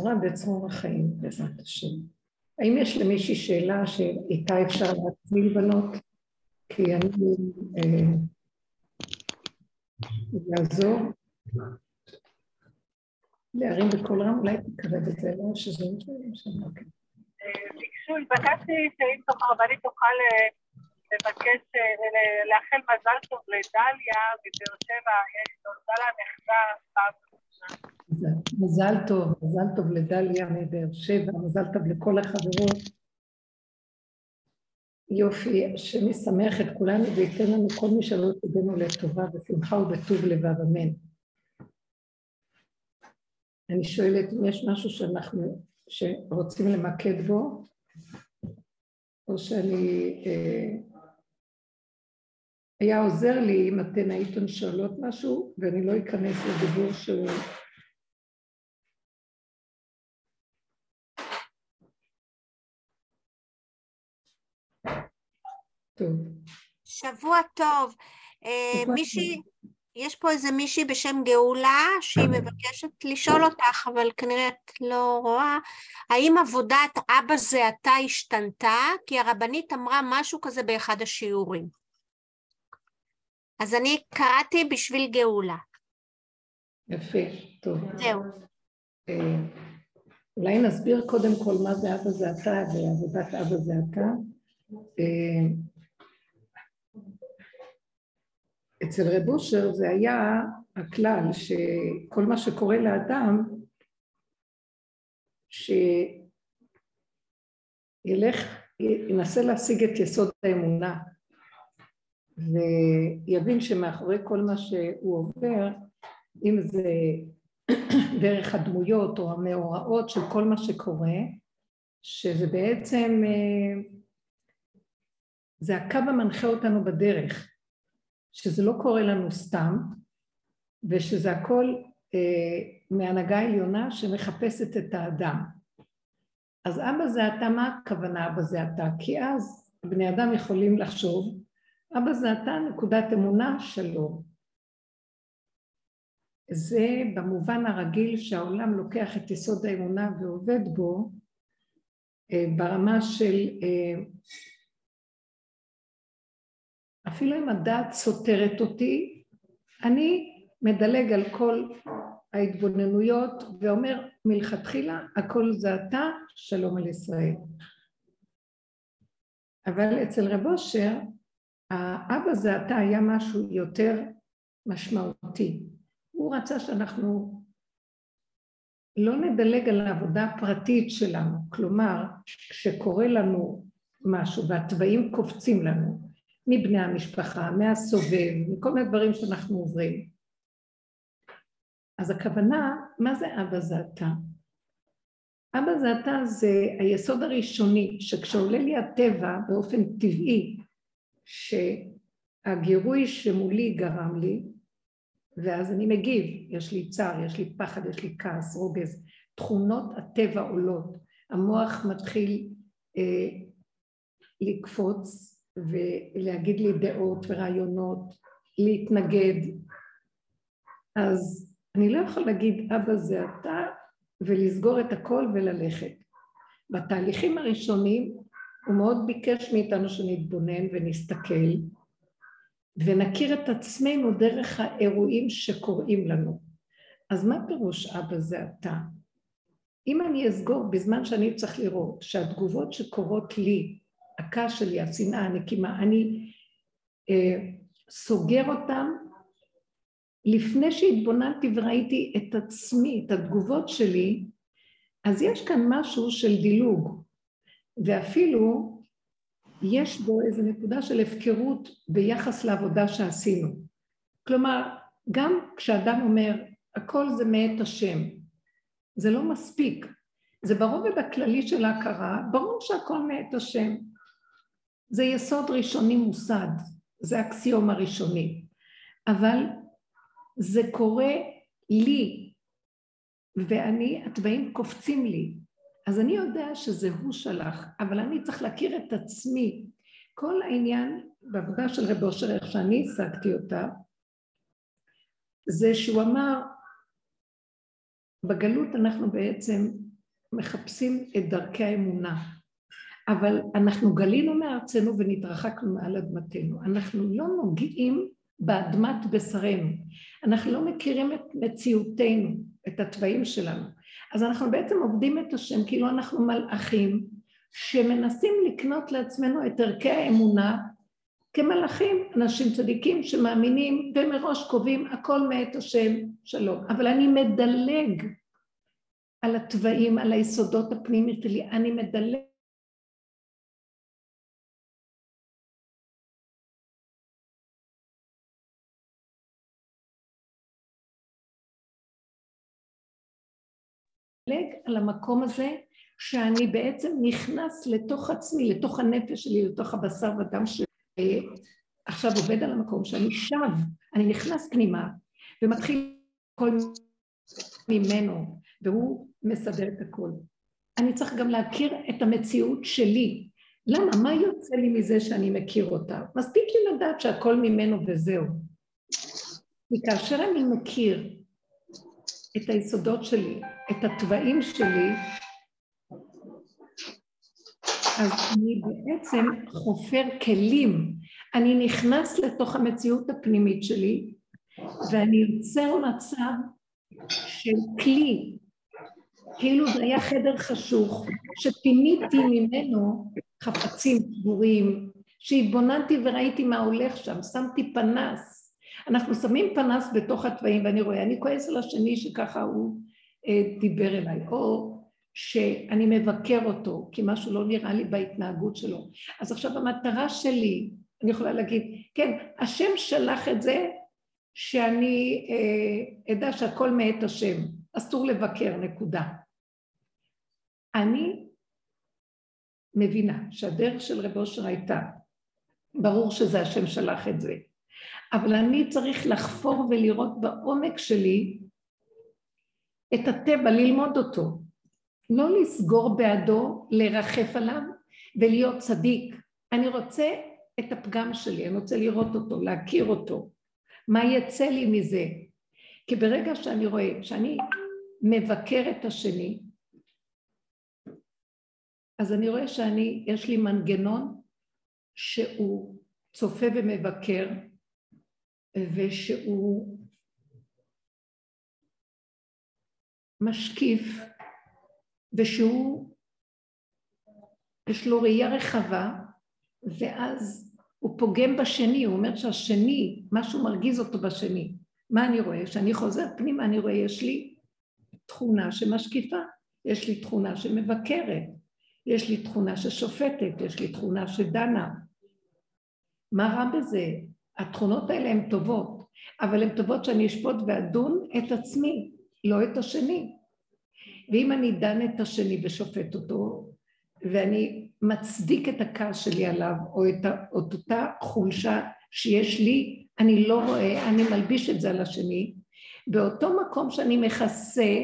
בשורה בצרור החיים, בעזרת השם. האם יש למישהי שאלה שאיתה אפשר להצמיל בנות? כי אני אה, יעזור. להרים בקול רם, אולי תקרב את זה, לא שזה דברים שם, אוקיי. ביקשו, התבקשתי שאם תוכל אה, לבקש, אה, לאחל מזל טוב לדליה מבאר שבע, יש נולדה לה נכדה מזל טוב, מזל טוב לדליה מבאר שבע, מזל טוב לכל החברות. יופי, השם ישמח את כולנו וייתן לנו כל מי שלא תדענו לטובה בשמחה ובטוב לבב, אמן. אני שואלת אם יש משהו שאנחנו, שרוצים למקד בו, או שאני... אה, היה עוזר לי אם אתן הייתן שואלות משהו, ואני לא אכנס לדיבור שהוא... טוב. שבוע טוב. אה, מישהי, יש פה איזה מישהי בשם גאולה שהיא מבקשת לשאול אותך, אבל כנראה את לא רואה, האם עבודת אבא זה אתה השתנתה? כי הרבנית אמרה משהו כזה באחד השיעורים. אז אני קראתי בשביל גאולה. יפה, טוב. זהו. אה, אולי נסביר קודם כל מה זה אבא זה אתה ועבודת אבא זה אתה. אה, אצל רב אושר זה היה הכלל שכל מה שקורה לאדם שילך, ינסה להשיג את יסוד האמונה ויבין שמאחורי כל מה שהוא עובר, אם זה דרך הדמויות או המאורעות של כל מה שקורה, שזה בעצם, אה, זה הקו המנחה אותנו בדרך, שזה לא קורה לנו סתם, ושזה הכל אה, מהנהגה עליונה שמחפשת את האדם. אז אבא זה אתה, מה הכוונה אבא זה אתה? כי אז בני אדם יכולים לחשוב אבא זה אתה נקודת אמונה שלו. זה במובן הרגיל שהעולם לוקח את יסוד האמונה ועובד בו אה, ברמה של אה, אפילו אם הדעת סותרת אותי, אני מדלג על כל ההתבוננויות ואומר מלכתחילה הכל זה אתה, שלום על ישראל. אבל אצל רב אושר האבא זה אתה היה משהו יותר משמעותי. הוא רצה שאנחנו לא נדלג על העבודה הפרטית שלנו, כלומר, כשקורה לנו משהו והתוואים קופצים לנו מבני המשפחה, מהסובב, מכל מיני דברים שאנחנו עוברים, אז הכוונה, מה זה אבא זה אתה? אבא זה אתה זה היסוד הראשוני, שכשעולה לי הטבע באופן טבעי שהגירוי שמולי גרם לי, ואז אני מגיב, יש לי צער, יש לי פחד, יש לי כעס, רוגז, תכונות הטבע עולות, המוח מתחיל אה, לקפוץ ולהגיד לי דעות ורעיונות, להתנגד, אז אני לא יכול להגיד אבא זה אתה ולסגור את הכל וללכת. בתהליכים הראשונים הוא מאוד ביקש מאיתנו שנתבונן ונסתכל ונכיר את עצמנו דרך האירועים שקורים לנו. אז מה פירוש אבא זה אתה? אם אני אסגור בזמן שאני צריך לראות שהתגובות שקורות לי, הכעס שלי, השנאה, הנקימה, אני אה, סוגר אותם לפני שהתבוננתי וראיתי את עצמי, את התגובות שלי, אז יש כאן משהו של דילוג. ואפילו יש בו איזו נקודה של הפקרות ביחס לעבודה שעשינו. כלומר, גם כשאדם אומר, הכל זה מאת השם, זה לא מספיק. זה ברובד הכללי של ההכרה, ברור שהכל מאת השם. זה יסוד ראשוני מוסד, זה אקסיום הראשוני. אבל זה קורה לי, ואני, התוואים קופצים לי, אז אני יודע שזה הוא שלח, אבל אני צריך להכיר את עצמי. כל העניין בעבודה של רב אושר, איך שאני השגתי אותה, זה שהוא אמר, בגלות אנחנו בעצם מחפשים את דרכי האמונה, אבל אנחנו גלינו מארצנו ונתרחקנו מעל אדמתנו. אנחנו לא נוגעים באדמת בשרנו. אנחנו לא מכירים את מציאותנו, את התוואים שלנו. אז אנחנו בעצם עובדים את השם כאילו אנחנו מלאכים שמנסים לקנות לעצמנו את ערכי האמונה כמלאכים, אנשים צדיקים שמאמינים ומראש קובעים הכל מאת השם שלום. אבל אני מדלג על התוואים, על היסודות הפנימיים שלי, אני מדלג על המקום הזה שאני בעצם נכנס לתוך עצמי, לתוך הנפש שלי, לתוך הבשר ודם שלי, עכשיו עובד על המקום שאני שב, אני נכנס פנימה ומתחיל כל ממנו, והוא מסדר את הכל. אני צריך גם להכיר את המציאות שלי. למה? מה יוצא לי מזה שאני מכיר אותה? מספיק לי לדעת שהכל ממנו וזהו. כי כאשר אני מכיר את היסודות שלי, את התוואים שלי, אז אני בעצם חופר כלים. אני נכנס לתוך המציאות הפנימית שלי, ואני יוצר מצב של כלי, כאילו זה היה חדר חשוך, שפיניתי ממנו חפצים סגורים, שהתבוננתי וראיתי מה הולך שם, שמתי פנס. אנחנו שמים פנס בתוך התוואים ואני רואה, אני כועס על השני שככה הוא אה, דיבר אליי, או שאני מבקר אותו, כי משהו לא נראה לי בהתנהגות שלו. אז עכשיו המטרה שלי, אני יכולה להגיד, כן, השם שלח את זה שאני אה, אדע שהכל מאת השם, אסור לבקר, נקודה. אני מבינה שהדרך של רב אושר הייתה, ברור שזה השם שלח את זה, אבל אני צריך לחפור ולראות בעומק שלי את הטבע, ללמוד אותו. לא לסגור בעדו, לרחף עליו ולהיות צדיק. אני רוצה את הפגם שלי, אני רוצה לראות אותו, להכיר אותו. מה יצא לי מזה? כי ברגע שאני רואה, שאני מבקר את השני, אז אני רואה שאני, יש לי מנגנון שהוא צופה ומבקר, ושהוא משקיף ושהוא, יש לו ראייה רחבה, ואז הוא פוגם בשני, הוא אומר שהשני, משהו מרגיז אותו בשני. מה אני רואה? כשאני חוזר פנימה אני רואה, יש לי תכונה שמשקיפה, יש לי תכונה שמבקרת, יש לי תכונה ששופטת, יש לי תכונה שדנה. מה רע בזה? התכונות האלה הן טובות, אבל הן טובות שאני אשפוט ואדון את עצמי, לא את השני. ואם אני דן את השני ושופט אותו, ואני מצדיק את הכעס שלי עליו, או את, אותה חולשה שיש לי, אני לא רואה, אני מלביש את זה על השני, באותו מקום שאני מכסה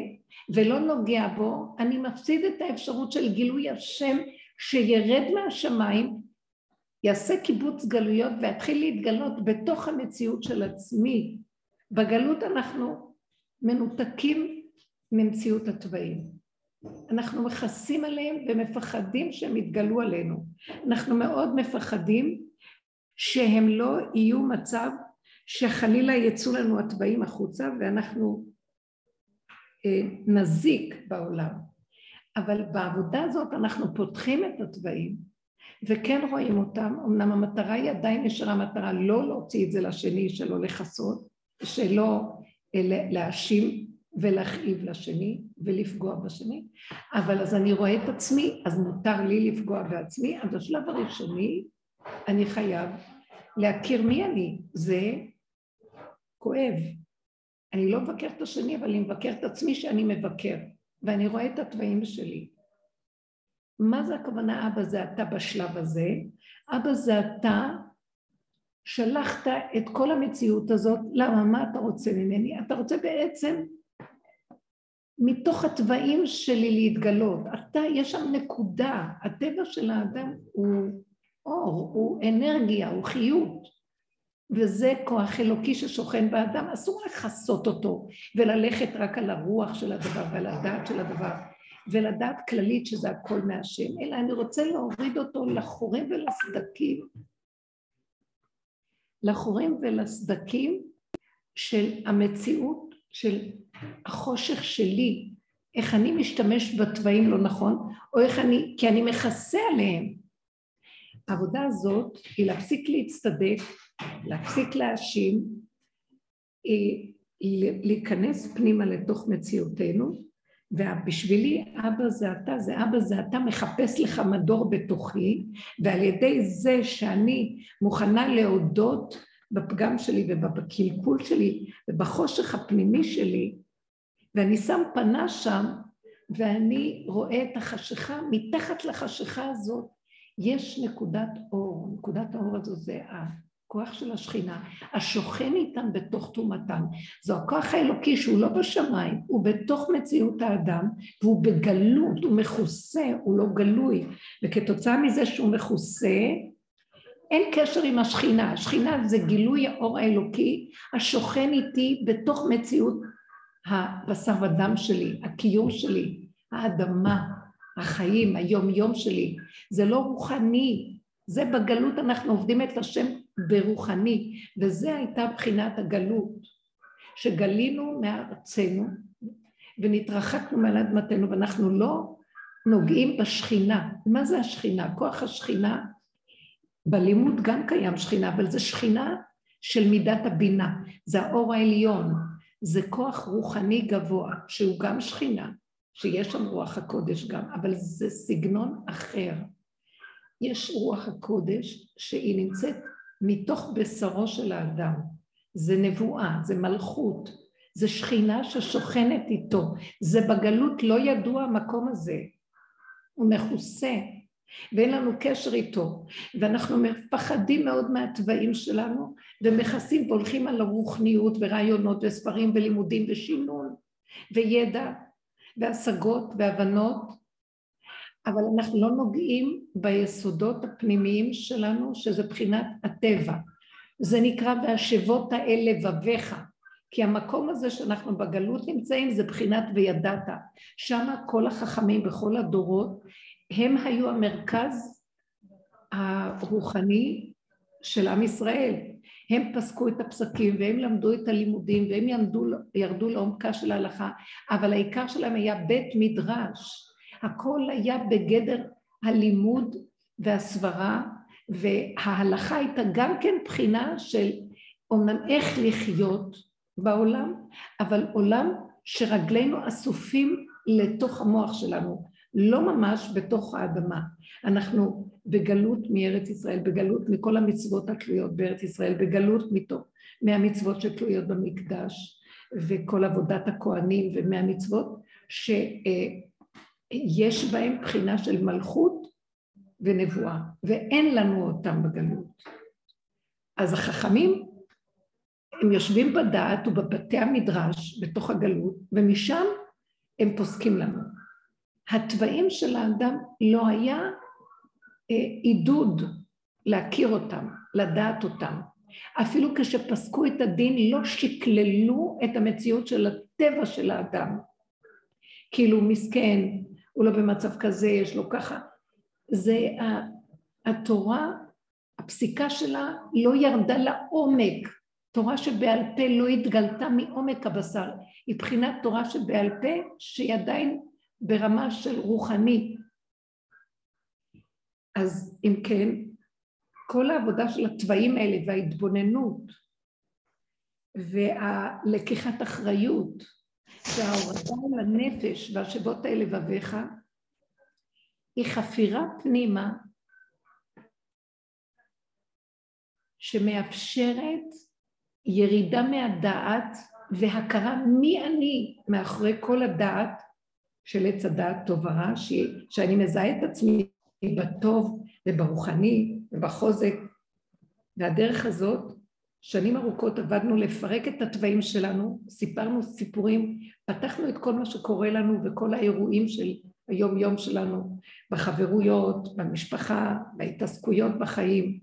ולא נוגע בו, אני מפסיד את האפשרות של גילוי השם שירד מהשמיים, יעשה קיבוץ גלויות ויתחיל להתגלות בתוך המציאות של עצמי. בגלות אנחנו מנותקים ממציאות התוואים. אנחנו מכסים עליהם ומפחדים שהם יתגלו עלינו. אנחנו מאוד מפחדים שהם לא יהיו מצב שחלילה יצאו לנו התוואים החוצה ואנחנו אה, נזיק בעולם. אבל בעבודה הזאת אנחנו פותחים את התוואים וכן רואים אותם, אמנם המטרה היא עדיין נשארה מטרה לא להוציא את זה לשני, שלא לכסות, שלא אה, להאשים ולהכאיב לשני ולפגוע בשני, אבל אז אני רואה את עצמי, אז מותר לי לפגוע בעצמי, אז בשלב הראשוני אני חייב להכיר מי אני, זה כואב. אני לא מבקר את השני, אבל אני מבקר את עצמי שאני מבקר, ואני רואה את התוואים שלי. מה זה הכוונה אבא זה אתה בשלב הזה? אבא זה אתה שלחת את כל המציאות הזאת, למה? מה אתה רוצה ממני? אתה רוצה בעצם מתוך התוואים שלי להתגלות. אתה, יש שם נקודה, הטבע של האדם הוא אור, הוא אנרגיה, הוא חיות. וזה כוח אלוקי ששוכן באדם, אסור לכסות אותו וללכת רק על הרוח של הדבר ועל הדעת של הדבר ולדעת כללית שזה הכל מהשם, אלא אני רוצה להוריד אותו לחורים ולסדקים, לחורים ולסדקים של המציאות של החושך שלי, איך אני משתמש בתוואים לא נכון, או איך אני, כי אני מכסה עליהם. העבודה הזאת היא להפסיק להצטדק, להפסיק להאשים, להיכנס פנימה לתוך מציאותנו, ובשבילי אבא זה אתה, זה אבא זה אתה מחפש לך מדור בתוכי, ועל ידי זה שאני מוכנה להודות בפגם שלי ובקלקול שלי ובחושך הפנימי שלי, ואני שם פנה שם, ואני רואה את החשיכה, מתחת לחשיכה הזאת יש נקודת אור, נקודת האור הזו זה הכוח של השכינה, השוכן איתם בתוך טומאתם. זו הכוח האלוקי שהוא לא בשמיים, הוא בתוך מציאות האדם, והוא בגלות, הוא מכוסה, הוא לא גלוי, וכתוצאה מזה שהוא מכוסה, אין קשר עם השכינה, השכינה זה גילוי האור האלוקי השוכן איתי בתוך מציאות הבשר ודם שלי, הקיום שלי, האדמה, החיים, היום יום שלי, זה לא רוחני, זה בגלות אנחנו עובדים את השם ברוחני, וזה הייתה בחינת הגלות, שגלינו מארצנו ונתרחקנו מעל אדמתנו ואנחנו לא נוגעים בשכינה. מה זה השכינה? כוח השכינה, בלימוד גם קיים שכינה, אבל זה שכינה של מידת הבינה, זה האור העליון, זה כוח רוחני גבוה, שהוא גם שכינה, שיש שם רוח הקודש גם, אבל זה סגנון אחר. יש רוח הקודש שהיא נמצאת מתוך בשרו של האדם. זה נבואה, זה מלכות, זה שכינה ששוכנת איתו. זה בגלות לא ידוע המקום הזה. הוא מכוסה, ואין לנו קשר איתו, ואנחנו מפחדים מאוד מהתוואים שלנו, ומכסים והולכים על הרוחניות ורעיונות וספרים ולימודים ושינון וידע והשגות והבנות, אבל אנחנו לא נוגעים ביסודות הפנימיים שלנו, שזה בחינת הטבע. זה נקרא והשבות האל לבביך, כי המקום הזה שאנחנו בגלות נמצאים זה בחינת וידעת. שם כל החכמים בכל הדורות הם היו המרכז הרוחני של עם ישראל. הם פסקו את הפסקים והם למדו את הלימודים והם ירדו, ירדו לעומקה של ההלכה, אבל העיקר שלהם היה בית מדרש. הכל היה בגדר הלימוד והסברה, וההלכה הייתה גם כן בחינה של אומנם איך לחיות בעולם, אבל עולם שרגלינו אסופים לתוך המוח שלנו, לא ממש בתוך האדמה. אנחנו בגלות מארץ ישראל, בגלות מכל המצוות התלויות בארץ ישראל, בגלות מתוך, מהמצוות שתלויות במקדש וכל עבודת הכוהנים ומהמצוות שיש בהם בחינה של מלכות ונבואה, ואין לנו אותם בגלות. אז החכמים הם יושבים בדעת ובבתי המדרש בתוך הגלות, ומשם הם פוסקים לנו. התוואים של האדם לא היה אה, עידוד להכיר אותם, לדעת אותם. אפילו כשפסקו את הדין לא שקללו את המציאות של הטבע של האדם. כאילו מסכן, הוא לא במצב כזה, יש לו ככה. זה התורה, הפסיקה שלה לא ירדה לעומק. תורה שבעל פה לא התגלתה מעומק הבשר, היא בחינת תורה שבעל פה שהיא עדיין ברמה של רוחני. אז אם כן, כל העבודה של התוואים האלה וההתבוננות והלקיחת אחריות וההורדה לנפש והשבות האל לבביך היא חפירה פנימה שמאפשרת ירידה מהדעת והכרה מי אני מאחורי כל הדעת של עץ הדעת טוב ורע, שאני מזהה את עצמי בטוב וברוחני ובחוזק, והדרך הזאת, שנים ארוכות עבדנו לפרק את התוואים שלנו, סיפרנו סיפורים, פתחנו את כל מה שקורה לנו וכל האירועים של היום יום שלנו, בחברויות, במשפחה, בהתעסקויות בחיים,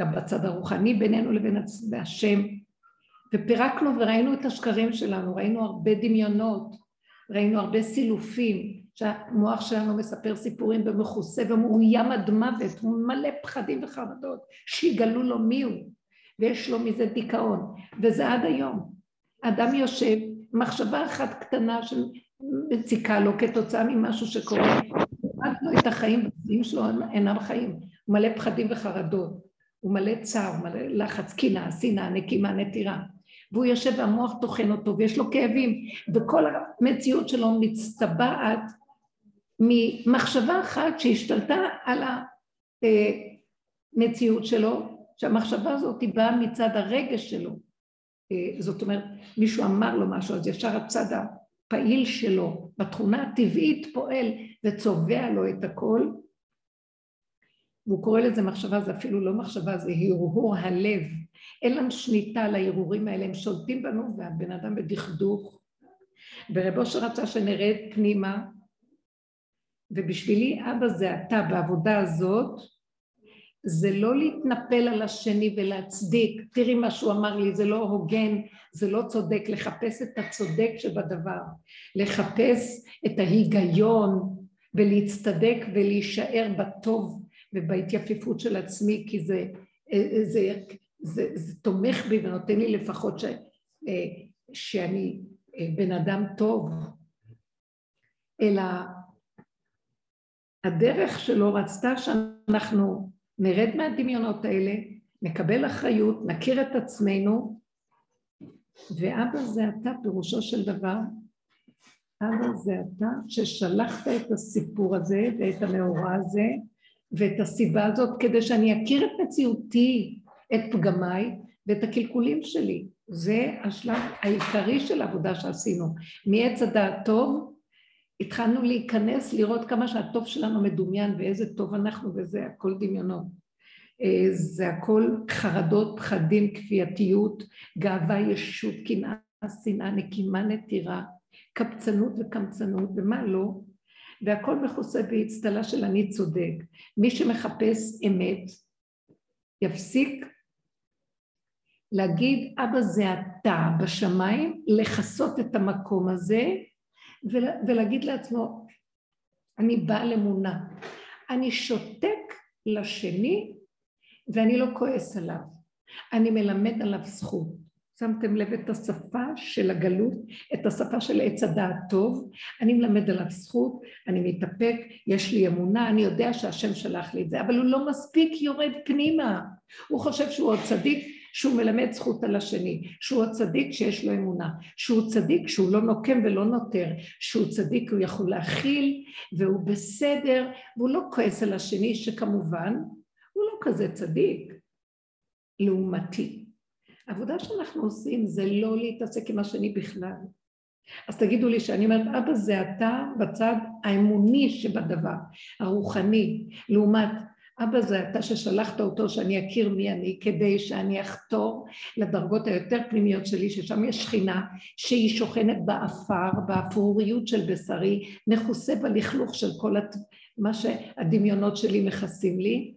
גם בצד הרוחני בינינו לבין השם, ופירקנו וראינו את השקרים שלנו, ראינו הרבה דמיונות, ראינו הרבה סילופים, שהמוח שלנו מספר סיפורים ומכוסה ומאוים עד מוות, מלא פחדים וחרדות, שיגלו לו מי הוא, ויש לו מזה דיכאון, וזה עד היום. אדם יושב, מחשבה אחת קטנה שמציקה לו כתוצאה ממשהו שקורה, רק לו את החיים, והחיים שלו אינם חיים, הוא מלא פחדים וחרדות, הוא מלא צער, הוא מלא לחץ, קינה, שנאה, נקימה, נטירה. והוא יושב והמוח טוחן אותו ויש לו כאבים. וכל המציאות שלו מצטבעת ממחשבה אחת שהשתלטה על המציאות שלו, שהמחשבה הזאת היא באה מצד הרגש שלו. זאת אומרת, מישהו אמר לו משהו, אז ישר הצד הפעיל שלו, בתכונה הטבעית פועל וצובע לו את הכל, והוא קורא לזה מחשבה, זה אפילו לא מחשבה, זה הרהור הלב. אין לנו שליטה על ההרהורים האלה, הם שולטים בנו והבן אדם בדכדוך. ורב אושר רצה שנרד פנימה, ובשבילי אבא זה אתה בעבודה הזאת, זה לא להתנפל על השני ולהצדיק, תראי מה שהוא אמר לי, זה לא הוגן, זה לא צודק, לחפש את הצודק שבדבר, לחפש את ההיגיון ולהצטדק ולהישאר בטוב ובהתייפיפות של עצמי, כי זה, זה, זה, זה, זה תומך בי ונותן לי לפחות ש, שאני בן אדם טוב, אלא הדרך שלו רצתה שאנחנו נרד מהדמיונות האלה, נקבל אחריות, נכיר את עצמנו, ואבא זה אתה, פירושו של דבר, אבא זה אתה ששלחת את הסיפור הזה ואת המאורע הזה ואת הסיבה הזאת כדי שאני אכיר את מציאותי, את פגמיי ואת הקלקולים שלי. זה השלב העיקרי של העבודה שעשינו. מעץ הדעת טוב התחלנו להיכנס, לראות כמה שהטוב שלנו מדומיין ואיזה טוב אנחנו וזה הכל דמיונות. אה, זה הכל חרדות, פחדים, כפייתיות, גאווה, ישות, קנאה, שנאה, נקימה, נטירה, קבצנות וקמצנות, ומה לא? והכל מכוסה באצטלה של אני צודק. מי שמחפש אמת, יפסיק להגיד, אבא זה אתה בשמיים, לכסות את המקום הזה, ולהגיד לעצמו, אני בעל אמונה. אני שותק לשני ואני לא כועס עליו. אני מלמד עליו זכות. שמתם לב את השפה של הגלות, את השפה של עץ הדעת טוב, אני מלמד עליו זכות, אני מתאפק, יש לי אמונה, אני יודע שהשם שלח לי את זה, אבל הוא לא מספיק יורד פנימה. הוא חושב שהוא עוד צדיק, שהוא מלמד זכות על השני, שהוא הצדיק שיש לו אמונה, שהוא צדיק שהוא לא נוקם ולא נותר, שהוא צדיק הוא יכול להכיל והוא בסדר והוא לא כועס על השני שכמובן הוא לא כזה צדיק לעומתי. העבודה שאנחנו עושים זה לא להתעסק עם השני בכלל. אז תגידו לי שאני אומרת, אבא זה אתה בצד האמוני שבדבר, הרוחני, לעומת אבא זה אתה ששלחת אותו שאני אכיר מי אני כדי שאני אחתור לדרגות היותר פנימיות שלי ששם יש שכינה שהיא שוכנת באפר, באפרוריות של בשרי, מכוסה בלכלוך של כל הת... מה שהדמיונות שלי מכסים לי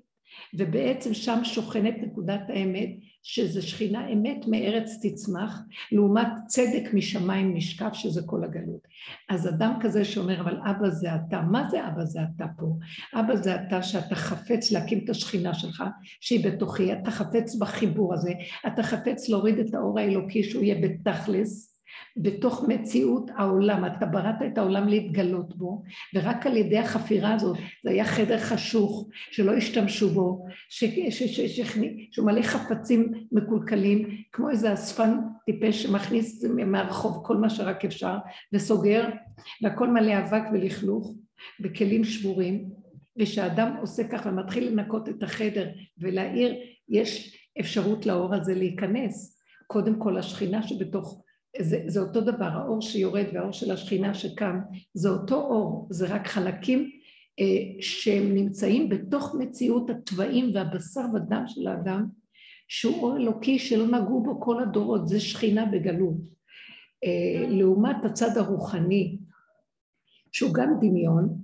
ובעצם שם שוכנת נקודת האמת שזה שכינה אמת מארץ תצמח, לעומת צדק משמיים נשקף שזה כל הגלות. אז אדם כזה שאומר, אבל אבא זה אתה, מה זה אבא זה אתה פה? אבא זה אתה שאתה חפץ להקים את השכינה שלך, שהיא בתוכי, אתה חפץ בחיבור הזה, אתה חפץ להוריד את האור האלוקי שהוא יהיה בתכלס, בתוך מציאות העולם, אתה בראת את העולם להתגלות בו, ורק על ידי החפירה הזאת, זה היה חדר חשוך, שלא השתמשו בו, שהוא מלא חפצים מקולקלים, כמו איזה אספן טיפש שמכניס מהרחוב כל מה שרק אפשר, וסוגר, והכל מלא אבק ולכלוך, בכלים שבורים, ושאדם עושה ככה ומתחיל לנקות את החדר ולהעיר, יש אפשרות לאור הזה להיכנס. קודם כל השכינה שבתוך זה, זה אותו דבר, האור שיורד והאור של השכינה שקם, זה אותו אור, זה רק חלקים אה, שהם נמצאים בתוך מציאות התוואים והבשר ודם של האדם, שהוא אור אלוקי שלא נגעו בו כל הדורות, זה שכינה בגלות. אה, לעומת הצד הרוחני, שהוא גם דמיון,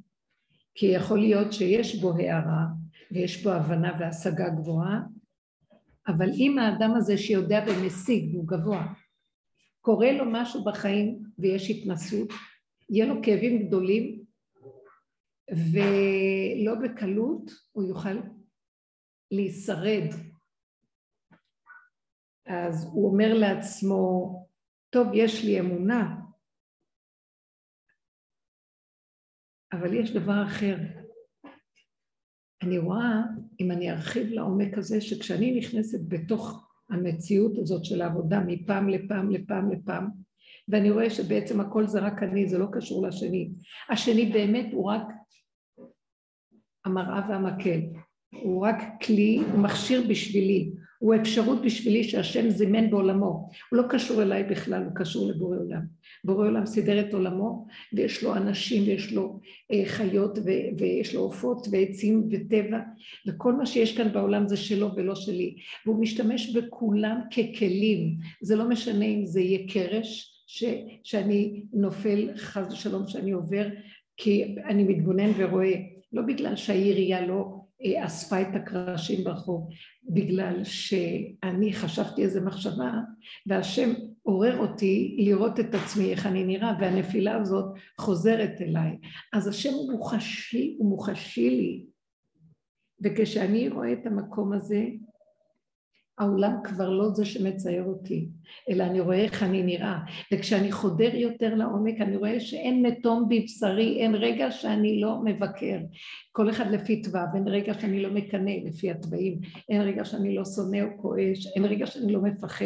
כי יכול להיות שיש בו הערה ויש בו הבנה והשגה גבוהה, אבל אם האדם הזה שיודע ומשיג והוא גבוה, קורה לו משהו בחיים ויש התנסות, יהיה לו כאבים גדולים ולא בקלות הוא יוכל להישרד. אז הוא אומר לעצמו, טוב, יש לי אמונה, אבל יש דבר אחר. אני רואה, אם אני ארחיב לעומק הזה, שכשאני נכנסת בתוך המציאות הזאת של העבודה מפעם לפעם לפעם לפעם, ואני רואה שבעצם הכל זה רק אני, זה לא קשור לשני. השני באמת הוא רק המראה והמקל. הוא רק כלי, הוא מכשיר בשבילי, הוא אפשרות בשבילי שהשם זימן בעולמו. הוא לא קשור אליי בכלל, הוא קשור לבורא עולם. בורא עולם סידר את עולמו, ויש לו אנשים, ויש לו אה, חיות, ויש לו עופות, ועצים, וטבע, וכל מה שיש כאן בעולם זה שלו ולא שלי. והוא משתמש בכולם ככלים. זה לא משנה אם זה יהיה קרש, ש- שאני נופל, חס ושלום, שאני עובר, כי אני מתבונן ורואה. לא בגלל שהעירייה לא אספה את הקרשים ברחוב, בגלל שאני חשבתי איזה מחשבה, והשם עורר אותי לראות את עצמי, איך אני נראה, והנפילה הזאת חוזרת אליי. אז השם הוא מוחשי, הוא מוחשי לי. וכשאני רואה את המקום הזה, העולם כבר לא זה שמצייר אותי, אלא אני רואה איך אני נראה. וכשאני חודר יותר לעומק, אני רואה שאין מתום בבשרי, אין רגע שאני לא מבקר. כל אחד לפי תווה, אין רגע שאני לא מקנא לפי התוואים, אין רגע שאני לא שונא או כועש, אין רגע שאני לא מפחד.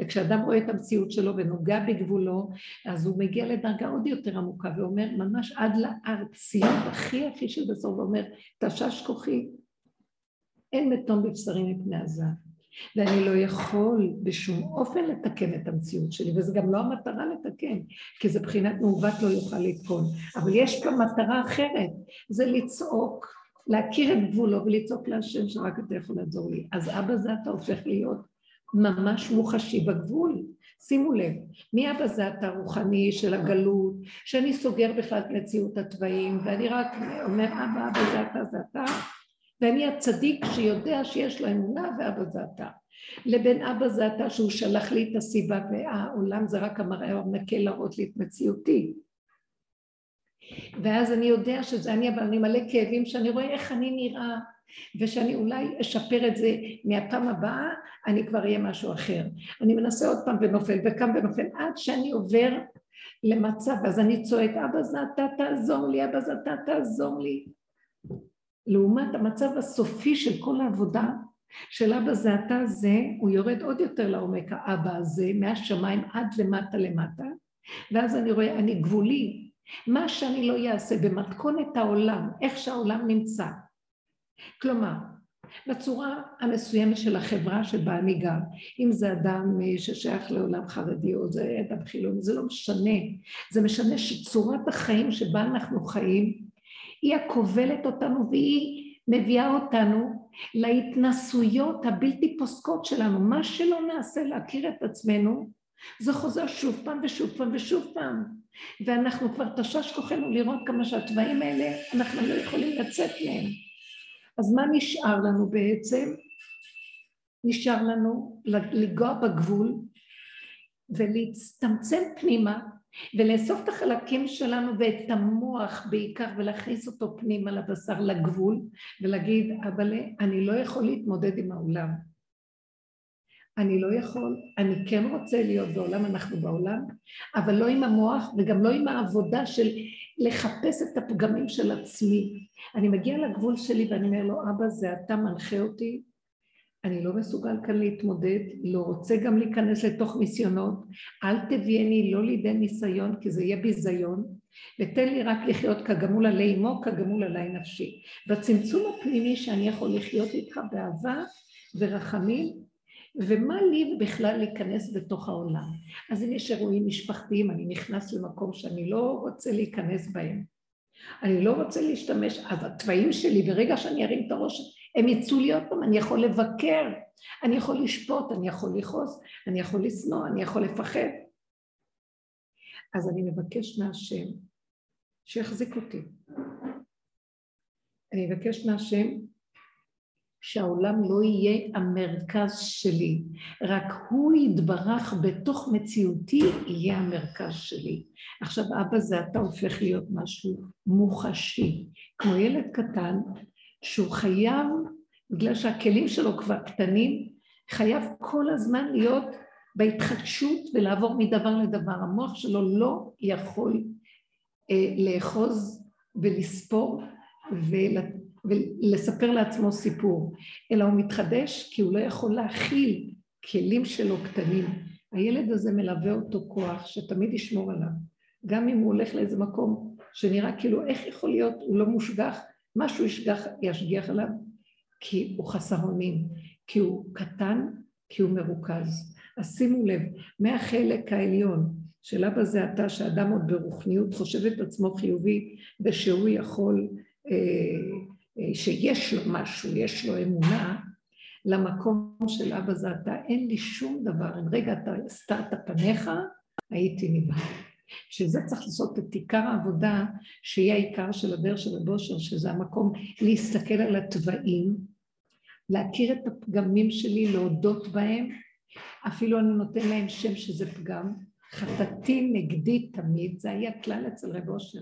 וכשאדם רואה את המציאות שלו ונוגע בגבולו, אז הוא מגיע לדרגה עוד יותר עמוקה ואומר ממש עד לארציות הכי הכי של בסוף, ואומר, תשש כוחי, אין מתום בבשרי מפני הזעם. ואני לא יכול בשום אופן לתקן את המציאות שלי, וזה גם לא המטרה לתקן, כי זה בחינת מעוות לא יוכל לתקון. אבל יש פה מטרה אחרת, זה לצעוק, להכיר את גבולו ולצעוק להשם שרק אתה יכול לעזור לי. אז אבא זה אתה הופך להיות ממש מוחשי בגבול. שימו לב, מי אבא זה אתה רוחני של הגלות, שאני סוגר בכלל את מציאות התוואים, ואני רק אומר אבא, אבא זה אתה, זה אתה. ואני הצדיק שיודע שיש לו אמונה ואבא זה אתה. לבין אבא זה אתה שהוא שלח לי את הסיבה והעולם זה רק המראה המקל להראות לי את מציאותי. ואז אני יודע שזה אני, אבל אני מלא כאבים שאני רואה איך אני נראה, ושאני אולי אשפר את זה מהפעם הבאה, אני כבר אהיה משהו אחר. אני מנסה עוד פעם ונופל וקם ונופל, עד שאני עובר למצב, אז אני צועק, אבא זה אתה תעזור לי, אבא זה אתה תעזור לי. לעומת המצב הסופי של כל העבודה של אבא זה אתה זה, הוא יורד עוד יותר לעומק האבא הזה, מהשמיים עד למטה למטה, ואז אני רואה, אני גבולי, מה שאני לא אעשה במתכונת העולם, איך שהעולם נמצא. כלומר, בצורה המסוימת של החברה שבה אני גר, אם זה אדם ששייך לעולם חרדי או זה אדם חילוני, זה לא משנה, זה משנה שצורת החיים שבה אנחנו חיים היא הכובלת אותנו והיא מביאה אותנו להתנסויות הבלתי פוסקות שלנו. מה שלא נעשה להכיר את עצמנו, זה חוזר שוב פעם ושוב פעם ושוב פעם. ואנחנו כבר תשש כוחנו לראות כמה שהתוואים האלה, אנחנו לא יכולים לצאת מהם. אז מה נשאר לנו בעצם? נשאר לנו לנגוע בגבול ולהצטמצם פנימה ולאסוף את החלקים שלנו ואת המוח בעיקר ולהכניס אותו פנימה לבשר לגבול ולהגיד אבל אני לא יכול להתמודד עם העולם אני לא יכול, אני כן רוצה להיות בעולם, אנחנו בעולם, אבל לא עם המוח וגם לא עם העבודה של לחפש את הפגמים של עצמי. אני מגיע לגבול שלי ואני אומר לו, אבא זה אתה מנחה אותי אני לא מסוגל כאן להתמודד, לא רוצה גם להיכנס לתוך ניסיונות, אל תביאני לא לידי ניסיון כי זה יהיה ביזיון, ותן לי רק לחיות כגמול עלי אמו, כגמול עלי נפשי. בצמצום הפנימי שאני יכול לחיות איתך באהבה ורחמים, ומה לי בכלל להיכנס בתוך העולם. אז אם יש אירועים משפחתיים, אני נכנס למקום שאני לא רוצה להיכנס בהם. אני לא רוצה להשתמש, אז התוואים שלי, ברגע שאני ארים את הראש, הם יצאו לי עוד פעם, אני יכול לבקר, אני יכול לשפוט, אני יכול לכעוס, אני יכול לשנוא, אני יכול לפחד. אז אני מבקש מהשם שיחזיק אותי. אני מבקש מהשם שהעולם לא יהיה המרכז שלי, רק הוא יתברך בתוך מציאותי, יהיה המרכז שלי. עכשיו, אבא זה אתה הופך להיות משהו מוחשי, כמו ילד קטן, שהוא חייב, בגלל שהכלים שלו כבר קטנים, חייב כל הזמן להיות בהתחדשות ולעבור מדבר לדבר. המוח שלו לא יכול אה, לאחוז ולספור ולספר לעצמו סיפור, אלא הוא מתחדש כי הוא לא יכול להכיל כלים שלו קטנים. הילד הזה מלווה אותו כוח שתמיד ישמור עליו. גם אם הוא הולך לאיזה מקום שנראה כאילו איך יכול להיות, הוא לא מושגח, משהו ישגח, ישגיח עליו, כי הוא חסר אונים, כי הוא קטן, כי הוא מרוכז. אז שימו לב, מהחלק העליון של אבא זה אתה, שאדם עוד ברוחניות חושב את עצמו חיובי ושהוא יכול, אה, אה, שיש לו משהו, יש לו אמונה, למקום של אבא זה אתה, אין לי שום דבר, אם רגע אתה הסתרת פניך, הייתי נבהל. בשביל זה צריך לעשות את עיקר העבודה, שיהיה העיקר של הדרך של הבושר, שזה המקום להסתכל על התוואים, להכיר את הפגמים שלי, להודות בהם, אפילו אני נותן להם שם שזה פגם, חטאתי נגדי תמיד, זה היה כלל אצל רב אושר,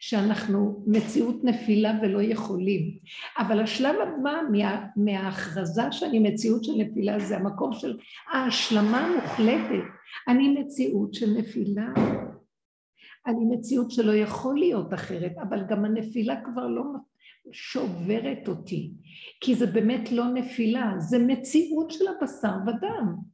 שאנחנו מציאות נפילה ולא יכולים. אבל השלב הבא מה, מההכרזה שאני מציאות של נפילה זה המקום של ההשלמה המוחלטת. אני מציאות של נפילה. אני מציאות שלא יכול להיות אחרת, אבל גם הנפילה כבר לא שוברת אותי, כי זה באמת לא נפילה, זה מציאות של הבשר ודם.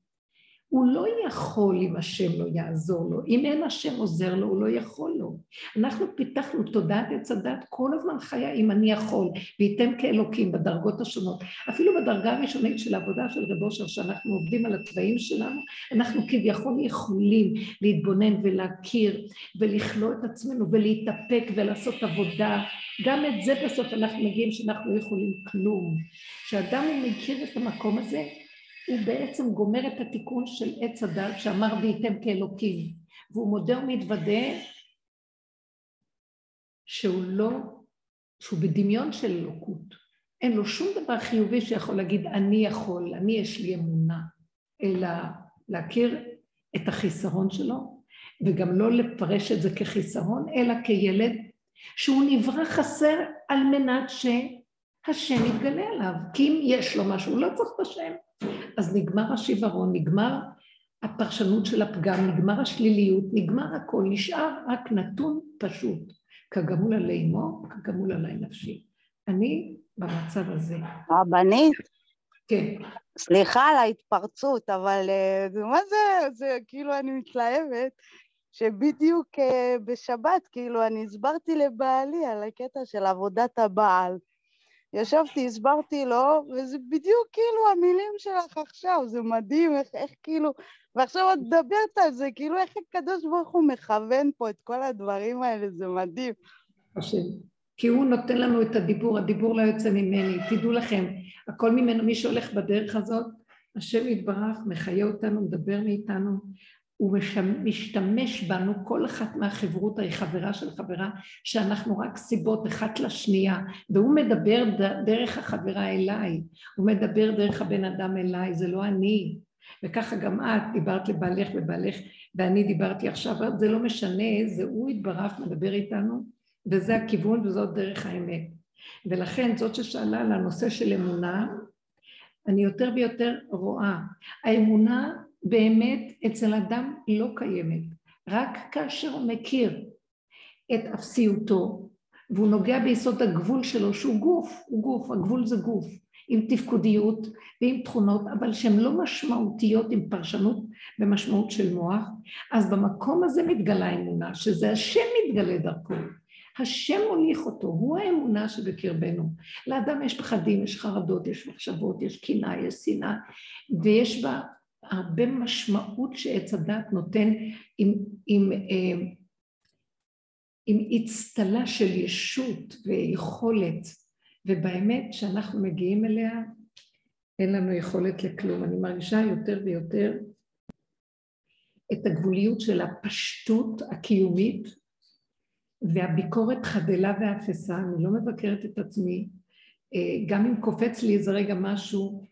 הוא לא יכול אם השם לא יעזור לו, אם אין השם עוזר לו, הוא לא יכול לו. אנחנו פיתחנו תודעת עץ הדת כל הזמן חיה אם אני יכול, וייתם כאלוקים בדרגות השונות. אפילו בדרגה הראשונית של העבודה של רב אושר, שאנחנו עובדים על התוואים שלנו, אנחנו כביכול יכולים להתבונן ולהכיר ולכלוא את עצמנו ולהתאפק ולעשות עבודה. גם את זה בסוף אנחנו מגיעים שאנחנו לא יכולים כלום. כשאדם מכיר את המקום הזה, הוא בעצם גומר את התיקון של עץ הדת שאמר והייתם כאלוקים, והוא מודה ומתוודה שהוא לא, שהוא בדמיון של אלוקות. אין לו שום דבר חיובי שיכול להגיד אני יכול, אני יש לי אמונה, אלא להכיר את החיסרון שלו, וגם לא לפרש את זה כחיסרון, אלא כילד שהוא נברא חסר על מנת שהשם יתגלה עליו. כי אם יש לו משהו, הוא לא צריך את השם. אז נגמר השיוורון, נגמר הפרשנות של הפגם, נגמר השליליות, נגמר הכל, נשאר רק נתון פשוט, כגמול עלי אמו, כגמול עלי נפשי. אני במצב הזה. רבנית? כן. סליחה על ההתפרצות, אבל זה מה זה, זה כאילו אני מתלהבת, שבדיוק אה, בשבת, כאילו, אני הסברתי לבעלי על הקטע של עבודת הבעל. ישבתי, הסברתי לו, וזה בדיוק כאילו המילים שלך עכשיו, זה מדהים, איך, איך כאילו, ועכשיו את מדברת על זה, כאילו איך הקדוש ברוך הוא מכוון פה את כל הדברים האלה, זה מדהים. השם. כי הוא נותן לנו את הדיבור, הדיבור לא יוצא ממני, תדעו לכם, הכל ממנו, מי שהולך בדרך הזאת, השם יתברך, מחיה אותנו, מדבר מאיתנו, הוא משתמש בנו, כל אחת מהחברות היא חברה של חברה, שאנחנו רק סיבות אחת לשנייה, והוא מדבר דרך החברה אליי, הוא מדבר דרך הבן אדם אליי, זה לא אני. וככה גם את דיברת לבעלך ובעלך, ואני דיברתי עכשיו, זה לא משנה, זה הוא יתברך, מדבר איתנו, וזה הכיוון וזאת דרך האמת. ולכן זאת ששאלה על הנושא של אמונה, אני יותר ויותר רואה. האמונה באמת אצל אדם לא קיימת, רק כאשר הוא מכיר את אפסיותו והוא נוגע ביסוד הגבול שלו שהוא גוף, הוא גוף, הגבול זה גוף, עם תפקודיות ועם תכונות, אבל שהן לא משמעותיות עם פרשנות ומשמעות של מוח, אז במקום הזה מתגלה אמונה, שזה השם מתגלה דרכו. השם מוליך אותו, הוא האמונה שבקרבנו. לאדם יש פחדים, יש חרדות, יש מחשבות, יש קנאה, יש שנאה, ויש בה הרבה משמעות שעץ הדת נותן עם, עם, אה, עם אצטלה של ישות ויכולת, ובאמת כשאנחנו מגיעים אליה אין לנו יכולת לכלום. אני מרגישה יותר ויותר את הגבוליות של הפשטות הקיומית והביקורת חדלה ואפסה, אני לא מבקרת את עצמי, אה, גם אם קופץ לי איזה רגע משהו,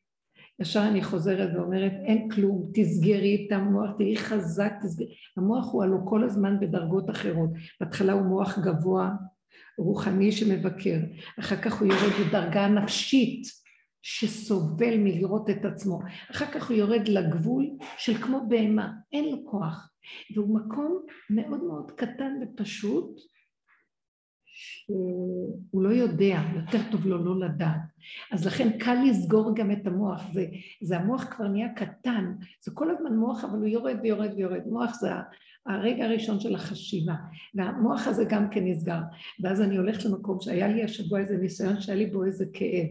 ישר אני חוזרת ואומרת, אין כלום, תסגרי את המוח, תהיי חזק, תסגרי. המוח הוא הלוא כל הזמן בדרגות אחרות. בהתחלה הוא מוח גבוה, רוחני שמבקר, אחר כך הוא יורד בדרגה נפשית שסובל מלראות את עצמו, אחר כך הוא יורד לגבול של כמו בהמה, אין לו כוח, והוא מקום מאוד מאוד קטן ופשוט, שהוא לא יודע, יותר טוב לו לא לדעת. אז לכן קל לסגור גם את המוח, זה, זה המוח כבר נהיה קטן, זה כל הזמן מוח אבל הוא יורד ויורד ויורד, מוח זה הרגע הראשון של החשיבה, והמוח הזה גם כן נסגר. ואז אני הולכת למקום שהיה לי השבוע איזה ניסיון שהיה לי בו איזה כאב,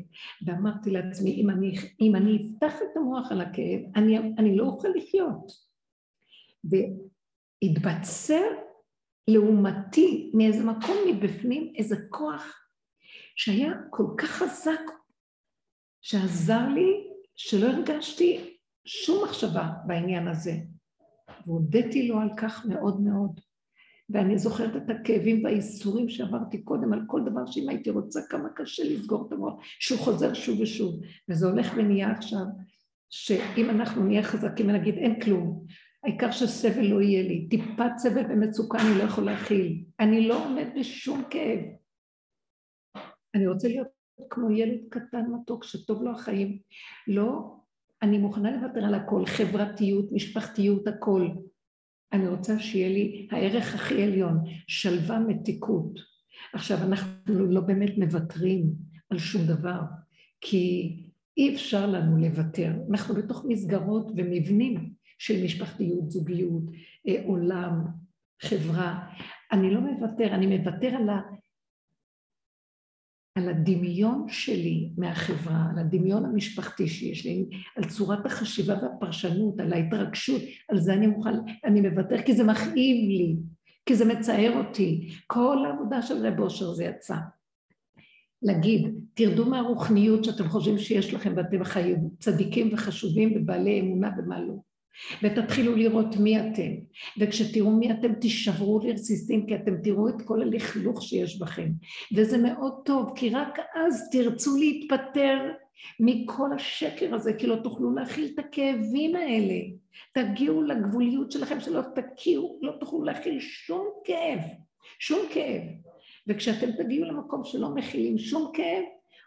ואמרתי לעצמי, אם אני, אם אני אפתח את המוח על הכאב, אני, אני לא אוכל לחיות. והתבצר לעומתי מאיזה מקום מבפנים, איזה כוח שהיה כל כך חזק, שעזר לי שלא הרגשתי שום מחשבה בעניין הזה. והודיתי לו על כך מאוד מאוד. ואני זוכרת את הכאבים והאיסורים שעברתי קודם על כל דבר שאם הייתי רוצה כמה קשה לסגור את המוח, שהוא חוזר שוב ושוב. וזה הולך ונהיה עכשיו, שאם אנחנו נהיה חזקים ונגיד אין כלום, העיקר שסבל לא יהיה לי, טיפת סבל ומצוקה אני לא יכול להכיל, אני לא עומד בשום כאב. אני רוצה להיות כמו ילד קטן מתוק שטוב לו החיים, לא אני מוכנה לוותר על הכל, חברתיות, משפחתיות, הכל. אני רוצה שיהיה לי הערך הכי עליון, שלווה, מתיקות. עכשיו, אנחנו לא באמת מוותרים על שום דבר, כי אי אפשר לנו לוותר. אנחנו בתוך מסגרות ומבנים של משפחתיות, זוגיות, אה, עולם, חברה. אני לא מוותר, אני מוותר על על הדמיון שלי מהחברה, על הדמיון המשפחתי שיש לי, על צורת החשיבה והפרשנות, על ההתרגשות, על זה אני מוכן, אני מוותר כי זה מכאיב לי, כי זה מצער אותי. כל העבודה של רב אושר זה יצא. להגיד, תרדו מהרוחניות שאתם חושבים שיש לכם ואתם חיים צדיקים וחשובים ובעלי אמונה ומה לא. ותתחילו לראות מי אתם, וכשתראו מי אתם תישברו לרסיסים כי אתם תראו את כל הלכלוך שיש בכם. וזה מאוד טוב כי רק אז תרצו להתפטר מכל השקר הזה כי לא תוכלו להכיל את הכאבים האלה. תגיעו לגבוליות שלכם שלא תכירו, לא תוכלו להכיל שום כאב, שום כאב. וכשאתם תגיעו למקום שלא מכילים שום כאב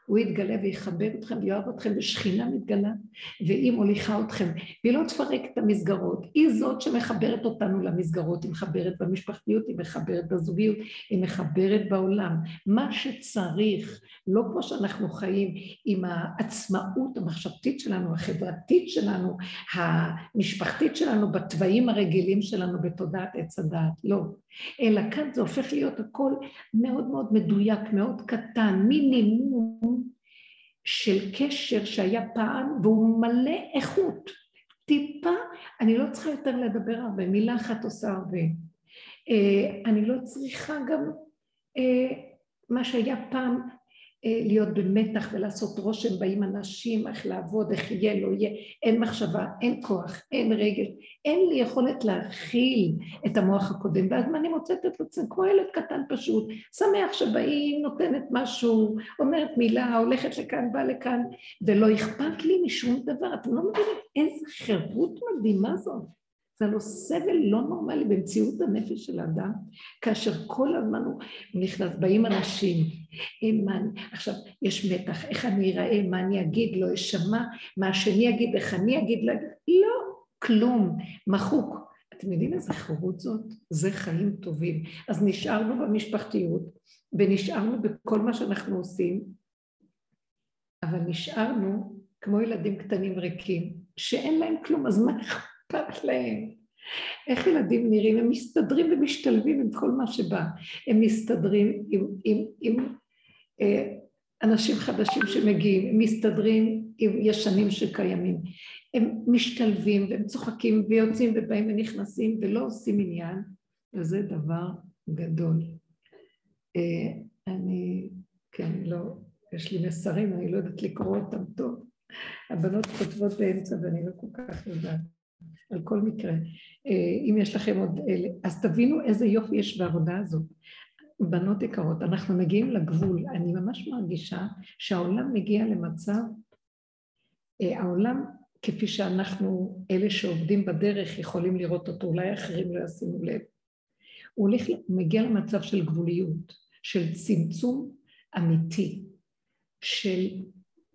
הוא יתגלה ויכבד אתכם ויאהב אתכם ושכינה מתגלה והיא מוליכה אתכם והיא לא תפרק את המסגרות היא זאת שמחברת אותנו למסגרות היא מחברת במשפחתיות היא מחברת בזוגיות היא מחברת בעולם. מה שצריך לא כמו שאנחנו חיים עם העצמאות המחשבתית שלנו החברתית שלנו המשפחתית שלנו בתוואים הרגילים שלנו בתודעת עץ הדעת לא. אלא כאן זה הופך להיות הכל מאוד מאוד מדויק, מאוד קטן, מינימום של קשר שהיה פעם והוא מלא איכות. טיפה, אני לא צריכה יותר לדבר הרבה, מילה אחת עושה הרבה. אה, אני לא צריכה גם אה, מה שהיה פעם להיות במתח ולעשות רושם, באים אנשים, איך לעבוד, איך יהיה, לא יהיה, אין מחשבה, אין כוח, אין רגש, אין לי יכולת להכיל את המוח הקודם, ואז מה אני מוצאת את עצמי? כמו ילד קטן פשוט, שמח שבאים, נותנת משהו, אומרת מילה, הולכת לכאן, באה לכאן, ולא אכפת לי משום דבר, אתם לא מבינים איזה חירות מדהימה זאת. זה הלוא סבל לא נורמלי במציאות הנפש של האדם, כאשר כל הזמן הוא נכנס, באים אנשים, מה, עכשיו יש מתח, איך אני אראה, מה אני אגיד, לא אשמע, מה השני יגיד, איך אני אגיד, לא, לא, כלום, מחוק. אתם יודעים איזה חירות זאת? זה חיים טובים. אז נשארנו במשפחתיות, ונשארנו בכל מה שאנחנו עושים, אבל נשארנו כמו ילדים קטנים ריקים, שאין להם כלום, אז מה אכפת להם? איך ילדים נראים? הם מסתדרים ומשתלבים עם כל מה שבא. הם מסתדרים עם, עם, עם אה, אנשים חדשים שמגיעים, הם מסתדרים עם ישנים שקיימים. הם משתלבים והם צוחקים ויוצאים ובאים ונכנסים ולא עושים עניין, וזה דבר גדול. אה, אני, כן, לא, יש לי מסרים, אני לא יודעת לקרוא אותם טוב. הבנות כותבות באמצע ואני לא כל כך יודעת. על כל מקרה. אה, אם יש לכם עוד, אז תבינו איזה יופי יש בעבודה הזאת. בנות יקרות, אנחנו מגיעים לגבול. אני ממש מרגישה שהעולם מגיע למצב, אה, העולם כפי שאנחנו, אלה שעובדים בדרך, יכולים לראות אותו, אולי אחרים לא ישימו לב. הוא הולך, מגיע למצב של גבוליות, של צמצום אמיתי, של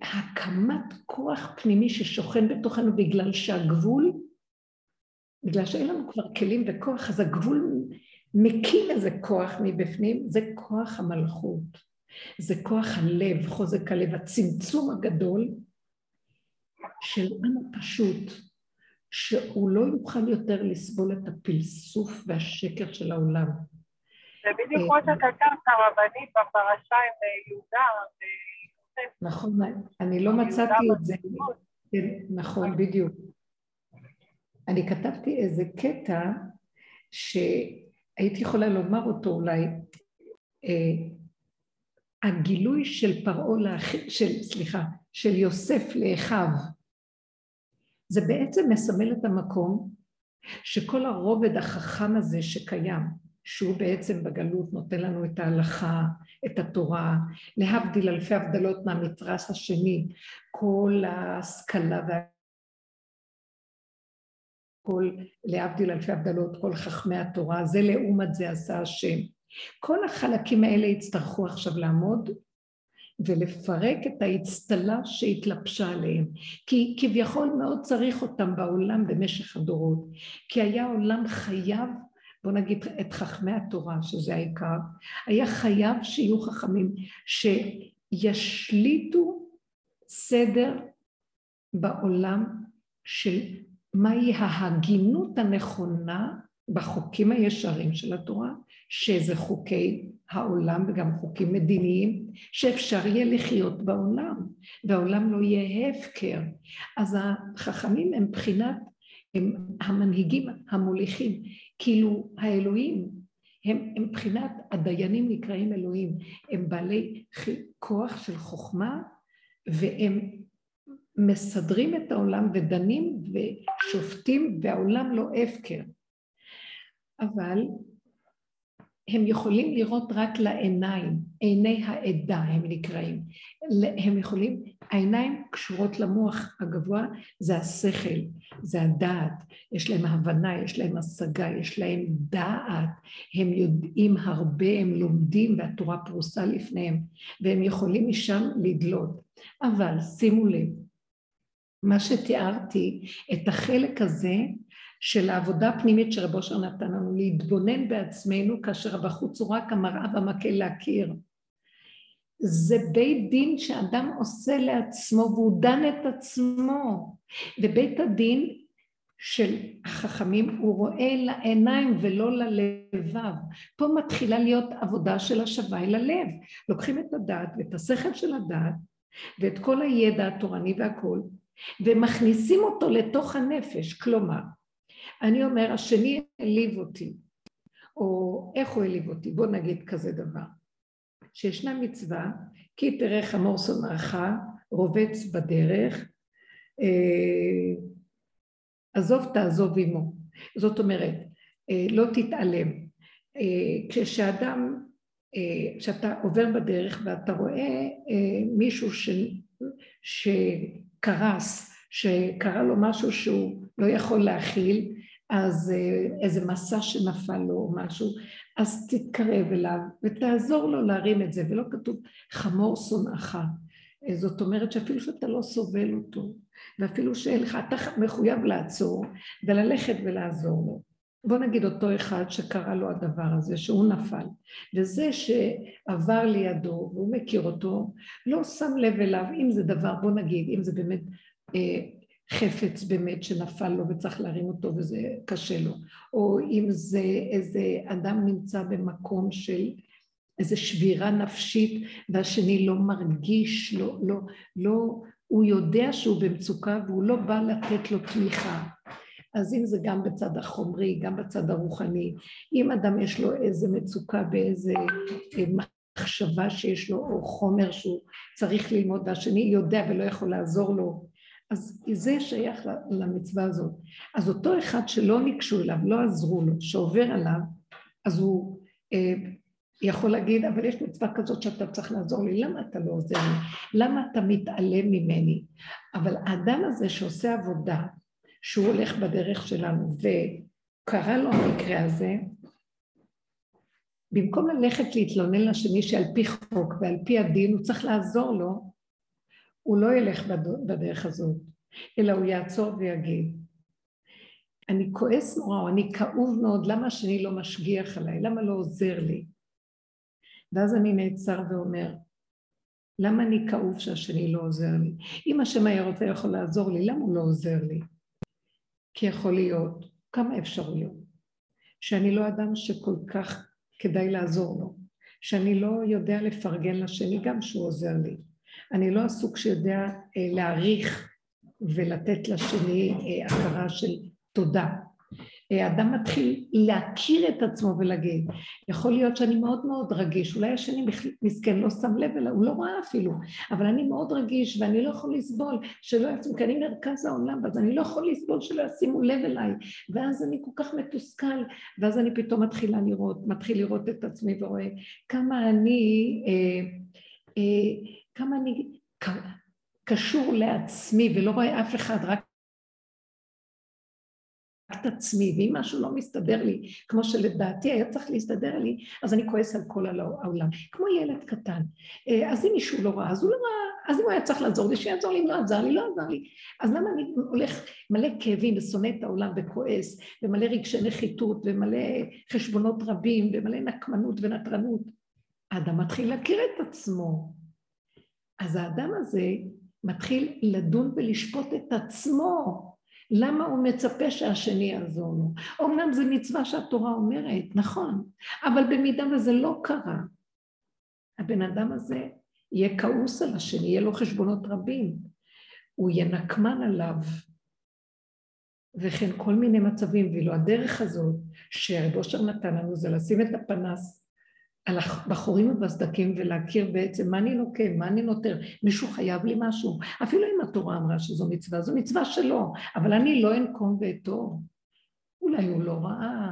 הקמת כוח פנימי ששוכן בתוכנו בגלל שהגבול, בגלל שאין לנו כבר כלים וכוח, אז הגבול מקים איזה כוח מבפנים, זה כוח המלכות, זה כוח הלב, חוזק הלב, הצמצום הגדול של עם הפשוט, שהוא לא יוכל יותר לסבול את הפלסוף והשקר של העולם. זה בדיוק כמו שכתבת הרבנית בפרשה עם אה, יהודה נכון, אני לא מצאתי את זה. כן, נכון, בדיוק. אני כתבתי איזה קטע שהייתי יכולה לומר אותו אולי, אה, הגילוי של פרעה, של, סליחה, של יוסף לאחיו, זה בעצם מסמל את המקום שכל הרובד החכם הזה שקיים, שהוא בעצם בגלות נותן לנו את ההלכה, את התורה, להבדיל אלפי הבדלות מהמתרס השני, כל ההשכלה וה... כל, להבדיל אלפי הבדלות, כל חכמי התורה, זה לעומת זה עשה השם. כל החלקים האלה יצטרכו עכשיו לעמוד ולפרק את האצטלה שהתלבשה עליהם. כי כביכול מאוד צריך אותם בעולם במשך הדורות. כי היה עולם חייב, בוא נגיד את חכמי התורה, שזה העיקר, היה חייב שיהיו חכמים, שישליטו סדר בעולם של מהי ההגינות הנכונה בחוקים הישרים של התורה, שזה חוקי העולם וגם חוקים מדיניים, שאפשר יהיה לחיות בעולם, והעולם לא יהיה הפקר. אז החכמים הם בחינת, הם המנהיגים המוליכים, כאילו האלוהים, הם, הם בחינת, הדיינים נקראים אלוהים, הם בעלי כוח של חוכמה, והם מסדרים את העולם ודנים ושופטים, והעולם לא הפקר. אבל הם יכולים לראות רק לעיניים, עיני העדה הם נקראים. הם יכולים, העיניים קשורות למוח הגבוה, זה השכל, זה הדעת, יש להם הבנה, יש להם השגה, יש להם דעת, הם יודעים הרבה, הם לומדים והתורה פרוסה לפניהם, והם יכולים משם לדלות. אבל שימו לב, מה שתיארתי, את החלק הזה של העבודה הפנימית שרב אושר נתן לנו, להתבונן בעצמנו כאשר הבחוץ הוא רק המראה והמקל להכיר. זה בית דין שאדם עושה לעצמו והוא דן את עצמו. ובית הדין של החכמים הוא רואה לעיניים ולא ללבב. פה מתחילה להיות עבודה של השווה אל הלב. לוקחים את הדעת ואת השכל של הדעת ואת כל הידע התורני והכול ומכניסים אותו לתוך הנפש. כלומר, אני אומר, השני העליב אותי, או איך הוא העליב אותי, בוא נגיד כזה דבר, שישנה מצווה, כי תראה חמור שונאך, רובץ בדרך, אה, עזוב תעזוב עמו. זאת אומרת, אה, לא תתעלם. אה, כשאדם, כשאתה עובר בדרך ואתה רואה מישהו ש, שקרס, שקרה לו משהו שהוא לא יכול להכיל, אז אה, איזה מסע שנפל לו או משהו, אז תתקרב אליו ותעזור לו להרים את זה, ולא כתוב חמור שונאך. אה, זאת אומרת שאפילו שאתה לא סובל אותו, ואפילו שאין לך, אתה מחויב לעצור וללכת ולעזור לו. בוא נגיד אותו אחד שקרה לו הדבר הזה, שהוא נפל, וזה שעבר לידו והוא מכיר אותו, לא שם לב אליו, אם זה דבר, בוא נגיד, אם זה באמת אה, חפץ באמת שנפל לו וצריך להרים אותו וזה קשה לו, או אם זה איזה אדם נמצא במקום של איזה שבירה נפשית והשני לא מרגיש, לא, לא, לא, הוא יודע שהוא במצוקה והוא לא בא לתת לו תמיכה. אז אם זה גם בצד החומרי, גם בצד הרוחני, אם אדם יש לו איזה מצוקה באיזה אה, מחשבה שיש לו, או חומר שהוא צריך ללמוד, והשני יודע ולא יכול לעזור לו, אז זה שייך למצווה הזאת. אז אותו אחד שלא ניגשו אליו, לא עזרו לו, שעובר עליו, אז הוא, אה, יכול להגיד, אבל יש מצווה כזאת שאתה צריך לעזור לי, למה אתה לא עוזר לי? למה אתה מתעלם ממני? אבל האדם הזה שעושה עבודה, שהוא הולך בדרך שלנו, וקרה לו המקרה הזה, במקום ללכת להתלונן לשני שעל פי חוק ועל פי הדין הוא צריך לעזור לו, הוא לא ילך בדרך הזאת, אלא הוא יעצור ויגיד, אני כועס נורא, או אני כאוב מאוד, למה השני לא משגיח עליי? למה לא עוזר לי? ואז אני נעצר ואומר, למה אני כאוב שהשני לא עוזר לי? אם השם היה רוצה יכול לעזור לי, למה הוא לא עוזר לי? כי יכול להיות כמה אפשרויות, שאני לא אדם שכל כך כדאי לעזור לו, שאני לא יודע לפרגן לשני גם שהוא עוזר לי, אני לא הסוג שיודע אה, להעריך ולתת לשני אה, הכרה של תודה. אדם מתחיל להכיר את עצמו ולהגיד, יכול להיות שאני מאוד מאוד רגיש, אולי השני מסכן לא שם לב אליו, הוא לא רואה אפילו, אבל אני מאוד רגיש ואני לא יכול לסבול שלא ישימו, כי אני מרכז העולם, אז אני לא יכול לסבול שלא ישימו לב אליי, ואז אני כל כך מתוסכל, ואז אני פתאום מתחילה לראות, מתחיל לראות את עצמי ורואה כמה אני, אה, אה, כמה אני קשור לעצמי ולא רואה אף אחד, רק את עצמי, ואם משהו לא מסתדר לי, כמו שלדעתי היה צריך להסתדר לי, אז אני כועס על כל העולם. כמו ילד קטן. אה, אז אם מישהו לא ראה, אז הוא לא ראה, אז אם הוא היה צריך לעזור לי, שיעזור לי, אם לא עזר לי, לא עזר לי. אז למה אני הולך מלא כאבים ושונא את העולם וכועס, ומלא רגשי נחיתות, ומלא חשבונות רבים, ומלא נקמנות ונטרנות? האדם מתחיל להכיר את עצמו. אז האדם הזה מתחיל לדון ולשפוט את עצמו. למה הוא מצפה שהשני יעזור לו? אמנם זו מצווה שהתורה אומרת, נכון, אבל במידה וזה לא קרה, הבן אדם הזה יהיה כעוס על השני, יהיה לו חשבונות רבים, הוא יהיה נקמן עליו, וכן כל מיני מצבים, ואילו הדרך הזאת שרב אושר נתן לנו זה לשים את הפנס על הבחורים ובסדקים ולהכיר בעצם מה אני לוקם, מה אני נותר, מישהו חייב לי משהו, אפילו אם התורה אמרה שזו מצווה, זו מצווה שלו, אבל אני לא אנקום ואתור. אולי הוא לא ראה,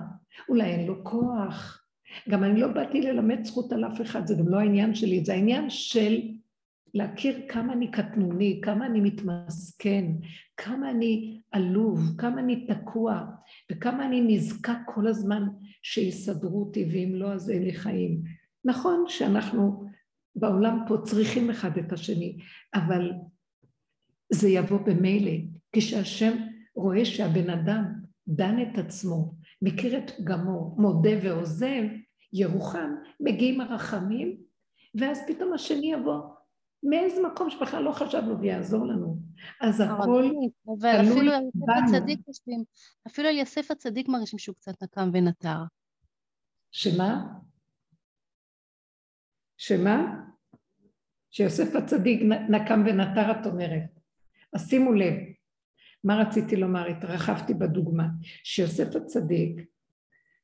אולי אין לו כוח. גם אני לא באתי ללמד זכות על אף אחד, זה גם לא העניין שלי, זה העניין של להכיר כמה אני קטנוני, כמה אני מתמסכן, כמה אני עלוב, כמה אני תקוע, וכמה אני נזקק כל הזמן שיסדרו אותי, ואם לא אז אין לי חיים. נכון שאנחנו בעולם פה צריכים אחד את השני, אבל זה יבוא במילא. כשהשם רואה שהבן אדם דן את עצמו, מכיר את פגמו, מודה ועוזב, ירוחם, מגיעים הרחמים, ואז פתאום השני יבוא מאיזה מקום שבכלל לא חשבנו ויעזור לנו. אז הכל תלוי בנו. אפילו על יוסף הצדיק מרגישים שהוא קצת נקם ונטר. שמה? שמה? שיוסף הצדיק נקם ונטר את אומרת. אז שימו לב, מה רציתי לומר? התרחבתי בדוגמה. שיוסף הצדיק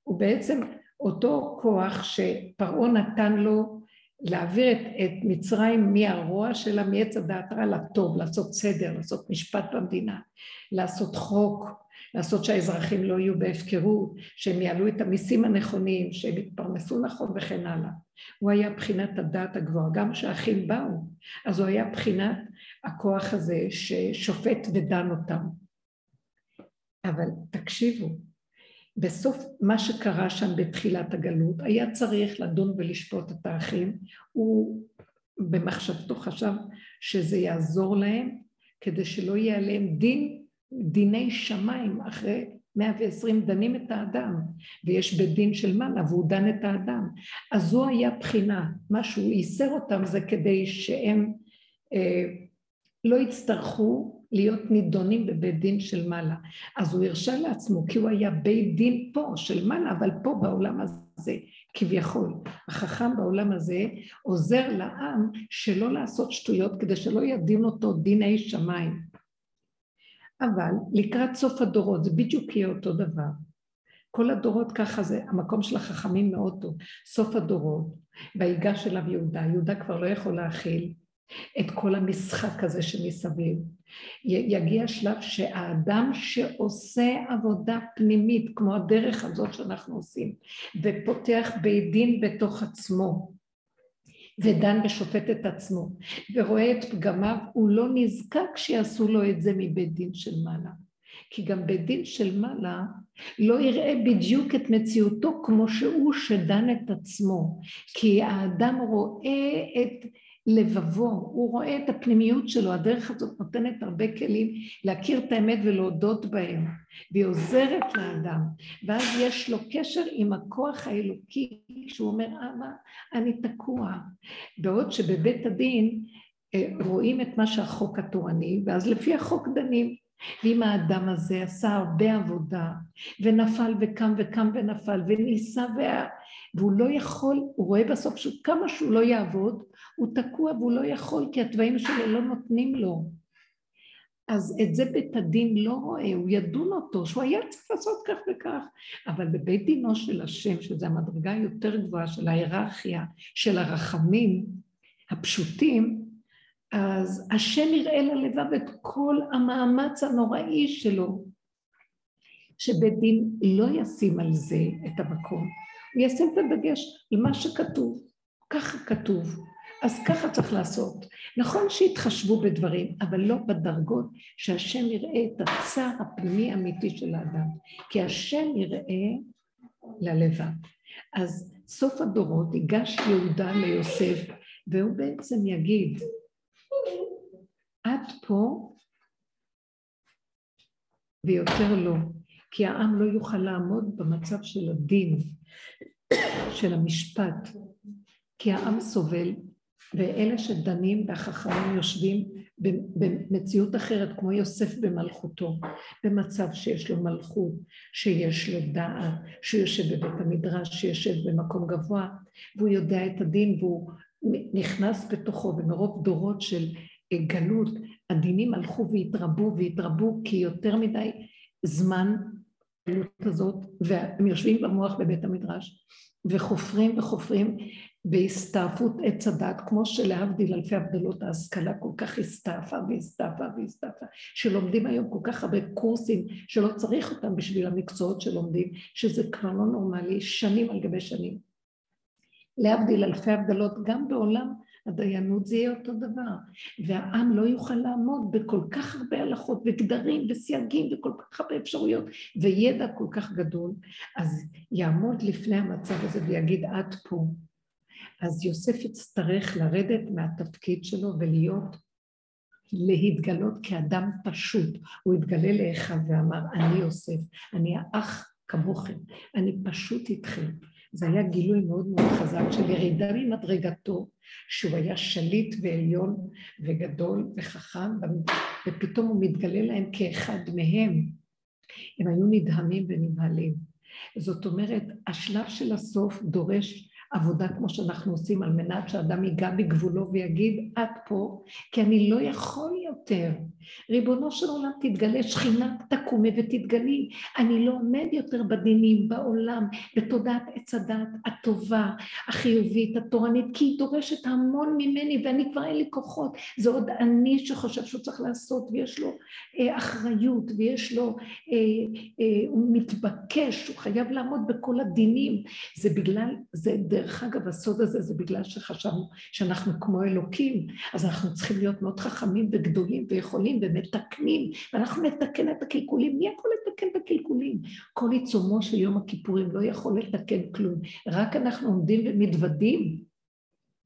הוא בעצם אותו כוח שפרעה נתן לו להעביר את, את מצרים מהרוע שלה, מעץ הדעת רע לטוב, לעשות סדר, לעשות משפט במדינה, לעשות חוק, לעשות שהאזרחים לא יהיו בהפקרות, שהם יעלו את המיסים הנכונים, שהם יתפרנסו נכון וכן הלאה. הוא היה בחינת הדעת הגבוהה, גם כשהאחים באו, אז הוא היה בחינת הכוח הזה ששופט ודן אותם. אבל תקשיבו, בסוף מה שקרה שם בתחילת הגלות, היה צריך לדון ולשפוט את האחים, הוא במחשבתו חשב שזה יעזור להם כדי שלא יהיה עליהם דין, דיני שמיים אחרי 120 דנים את האדם, ויש בית דין של מעלה והוא דן את האדם. אז זו היה בחינה, מה שהוא ייסר אותם זה כדי שהם אה, לא יצטרכו להיות נידונים בבית דין של מעלה. אז הוא הרשה לעצמו, כי הוא היה בית דין פה, של מעלה, אבל פה בעולם הזה, כביכול. החכם בעולם הזה עוזר לעם שלא לעשות שטויות, כדי שלא ידין אותו דיני שמיים. אבל לקראת סוף הדורות, זה בדיוק יהיה אותו דבר. כל הדורות ככה זה, המקום של החכמים מאוד טוב. סוף הדורות, ויגש אליו יהודה, יהודה כבר לא יכול להכיל, את כל המשחק הזה שמסביב. יגיע שלב שהאדם שעושה עבודה פנימית, כמו הדרך הזאת שאנחנו עושים, ופותח בית דין בתוך עצמו, ודן ושופט את עצמו, ורואה את פגמיו, הוא לא נזקק שיעשו לו את זה מבית דין של מעלה. כי גם בית דין של מעלה לא יראה בדיוק את מציאותו כמו שהוא שדן את עצמו, כי האדם רואה את לבבו, הוא רואה את הפנימיות שלו, הדרך הזאת נותנת הרבה כלים להכיר את האמת ולהודות בהם, והיא עוזרת לאדם, ואז יש לו קשר עם הכוח האלוקי, כשהוא אומר, אבא, אני תקוע. בעוד שבבית הדין אה, רואים את מה שהחוק התורני, ואז לפי החוק דנים. ואם האדם הזה עשה הרבה עבודה, ונפל וקם וקם ונפל, וניסה וה... והוא לא יכול, הוא רואה בסוף שכמה שהוא לא יעבוד, הוא תקוע והוא לא יכול, כי התוואים שלו לא נותנים לו. אז את זה בית הדין לא רואה, הוא ידון אותו, שהוא היה צריך לעשות כך וכך, אבל בבית דינו של השם, שזו המדרגה היותר גבוהה של ההיררכיה, של הרחמים הפשוטים, אז השם יראה ללבב את כל המאמץ הנוראי שלו, שבית דין לא ישים על זה את המקום, הוא ישים את הדגש על מה שכתוב, ככה כתוב, אז ככה צריך לעשות. נכון שיתחשבו בדברים, אבל לא בדרגות שהשם יראה את הצער הפנימי האמיתי של האדם, כי השם יראה ללבב. אז סוף הדורות ייגש יהודה ליוסף, והוא בעצם יגיד, עד פה ויותר לא, כי העם לא יוכל לעמוד במצב של הדין, של המשפט, כי העם סובל, ואלה שדנים והחכמים יושבים במציאות אחרת, כמו יוסף במלכותו, במצב שיש לו מלכות, שיש לו דעת, שהוא יושב בבית המדרש, שיושב במקום גבוה, והוא יודע את הדין והוא נכנס בתוכו, ומרוב דורות של גלות, הדינים הלכו והתרבו והתרבו כי יותר מדי זמן הגלות הזאת, והם יושבים במוח בבית המדרש וחופרים וחופרים בהסתעפות עץ הדת, כמו שלהבדיל אלפי הבדלות ההשכלה כל כך הסתעפה והסתעפה והסתעפה, שלומדים היום כל כך הרבה קורסים שלא צריך אותם בשביל המקצועות שלומדים, שזה כבר לא נורמלי, שנים על גבי שנים. להבדיל אלפי הבדלות, גם בעולם הדיינות זה יהיה אותו דבר, והעם לא יוכל לעמוד בכל כך הרבה הלכות וגדרים וסייגים וכל כך הרבה אפשרויות וידע כל כך גדול, אז יעמוד לפני המצב הזה ויגיד עד פה. אז יוסף יצטרך לרדת מהתפקיד שלו ולהיות, להתגלות כאדם פשוט. הוא התגלה לאחיו ואמר, אני יוסף, אני האח כמוכם, אני פשוט איתכם. זה היה גילוי מאוד מאוד חזק של ירידה ממדרגתו, שהוא היה שליט ועליון וגדול וחכם, ופתאום הוא מתגלה להם כאחד מהם. הם היו נדהמים ונבהלים. זאת אומרת, השלב של הסוף דורש עבודה כמו שאנחנו עושים על מנת שאדם ייגע בגבולו ויגיד עד פה, כי אני לא יכול יותר. ריבונו של עולם תתגלה, שכינה תקומי ותתגלי. אני לא עומד יותר בדינים בעולם, בתודעת עץ הדת הטובה, החיובית, התורנית, כי היא דורשת המון ממני ואני כבר אין לי כוחות. זה עוד אני שחושב שהוא צריך לעשות ויש לו אה, אחריות ויש לו, אה, אה, הוא מתבקש, הוא חייב לעמוד בכל הדינים. זה בגלל, זה דרך אגב הסוד הזה זה בגלל שחשבנו שאנחנו כמו אלוקים, אז אנחנו צריכים להיות מאוד חכמים וגדולים ויכולים ומתקנים, ואנחנו נתקן את הקלקולים. מי יכול לתקן את הקלקולים? כל עיצומו של יום הכיפורים לא יכול לתקן כלום, רק אנחנו עומדים ומתוודים.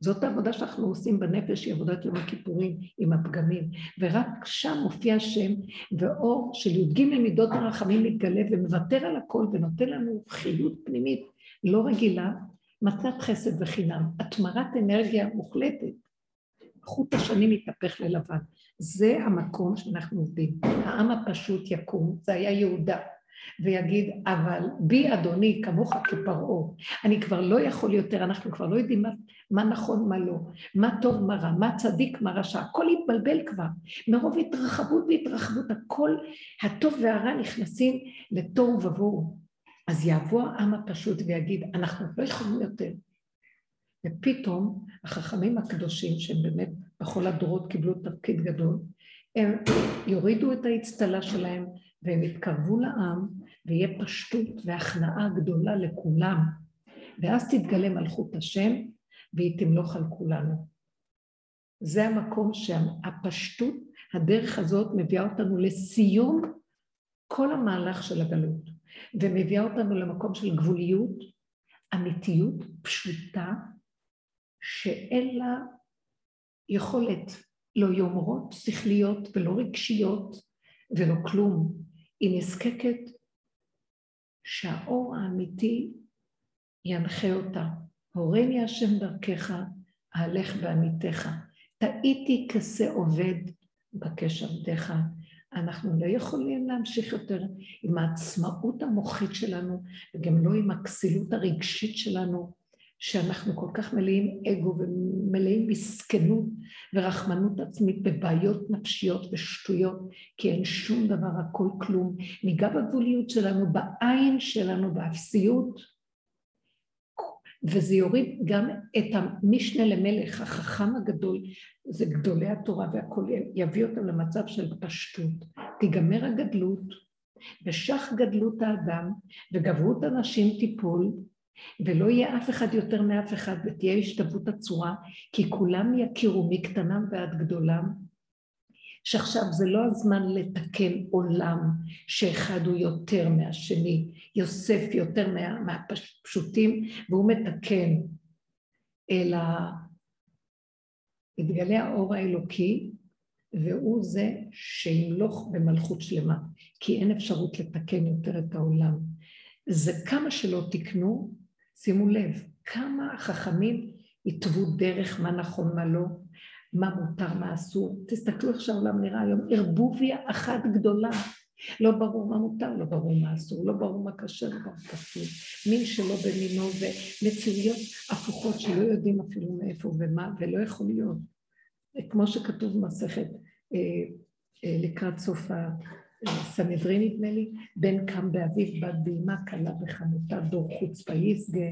זאת העבודה שאנחנו עושים בנפש, היא עבודת יום הכיפורים עם הפגמים, ורק שם מופיע השם, ואור של י"ג מידות הרחמים מתגלה ומוותר על הכל ונותן לנו חיות פנימית לא רגילה, מתנת חסד וחינם, התמרת אנרגיה מוחלטת. חוט השני מתהפך ללבן. זה המקום שאנחנו עובדים. העם הפשוט יקום, זה היה יהודה, ויגיד, אבל בי אדוני כמוך כפרעה, אני כבר לא יכול יותר, אנחנו כבר לא יודעים מה, מה נכון, מה לא, מה טוב, מה רע, מה צדיק, מה רשע, הכל התבלבל כבר, מרוב התרחבות והתרחבות, הכל, הטוב והרע נכנסים לתוהו ובוהו. אז יבוא העם הפשוט ויגיד, אנחנו לא יכולים יותר. ופתאום החכמים הקדושים, שהם באמת בכל הדורות קיבלו תפקיד גדול, הם יורידו את האצטלה שלהם והם יתקרבו לעם ויהיה פשטות והכנעה גדולה לכולם ואז תתגלה מלכות השם והיא תמלוך על כולנו. זה המקום שהפשטות, הדרך הזאת מביאה אותנו לסיום כל המהלך של הגלות ומביאה אותנו למקום של גבוליות, אמיתיות, פשוטה, שאין לה יכולת לא יומרות שכליות ולא רגשיות ולא כלום. היא נזקקת שהאור האמיתי ינחה אותה. הורני השם דרכך, אהלך בעמיתך. טעיתי כשה עובד, בקש עבדיך. אנחנו לא יכולים להמשיך יותר עם העצמאות המוחית שלנו, וגם לא עם הכסילות הרגשית שלנו, שאנחנו כל כך מלאים אגו ומלאים מסכנות ורחמנות עצמית בבעיות נפשיות ושטויות, כי אין שום דבר, הכל כלום. ניגע בגבוליות שלנו, בעין שלנו, באפסיות, וזה יוריד גם את המשנה למלך, החכם הגדול, זה גדולי התורה והכול, יביא אותם למצב של פשטות. תיגמר הגדלות, ושך גדלות האדם, וגברות הנשים תיפול, ולא יהיה אף אחד יותר מאף אחד, ותהיה השתוות הצורה, כי כולם יכירו מקטנם ועד גדולם, שעכשיו זה לא הזמן לתקן עולם שאחד הוא יותר מהשני, יוסף יותר מה, מהפשוטים והוא מתקן, אלא יתגלה האור האלוקי והוא זה שימלוך במלכות שלמה, כי אין אפשרות לתקן יותר את העולם. זה כמה שלא תקנו, שימו לב, כמה החכמים התוו דרך מה נכון מה לא, מה מותר, מה אסור. תסתכלו איך שהעולם נראה היום, ערבוביה אחת גדולה. לא ברור מה מותר, לא ברור מה אסור, לא ברור מה כשר, לא ברור מה כתוב. מין שלא במינו ומציאויות הפוכות שלא יודעים אפילו מאיפה ומה, ולא יכול להיות. כמו שכתוב במסכת אה, אה, לקראת סוף הסנהדרין נדמה לי, בן קם באביו בת באמה כלה בחנותה דור חוץ ויסגה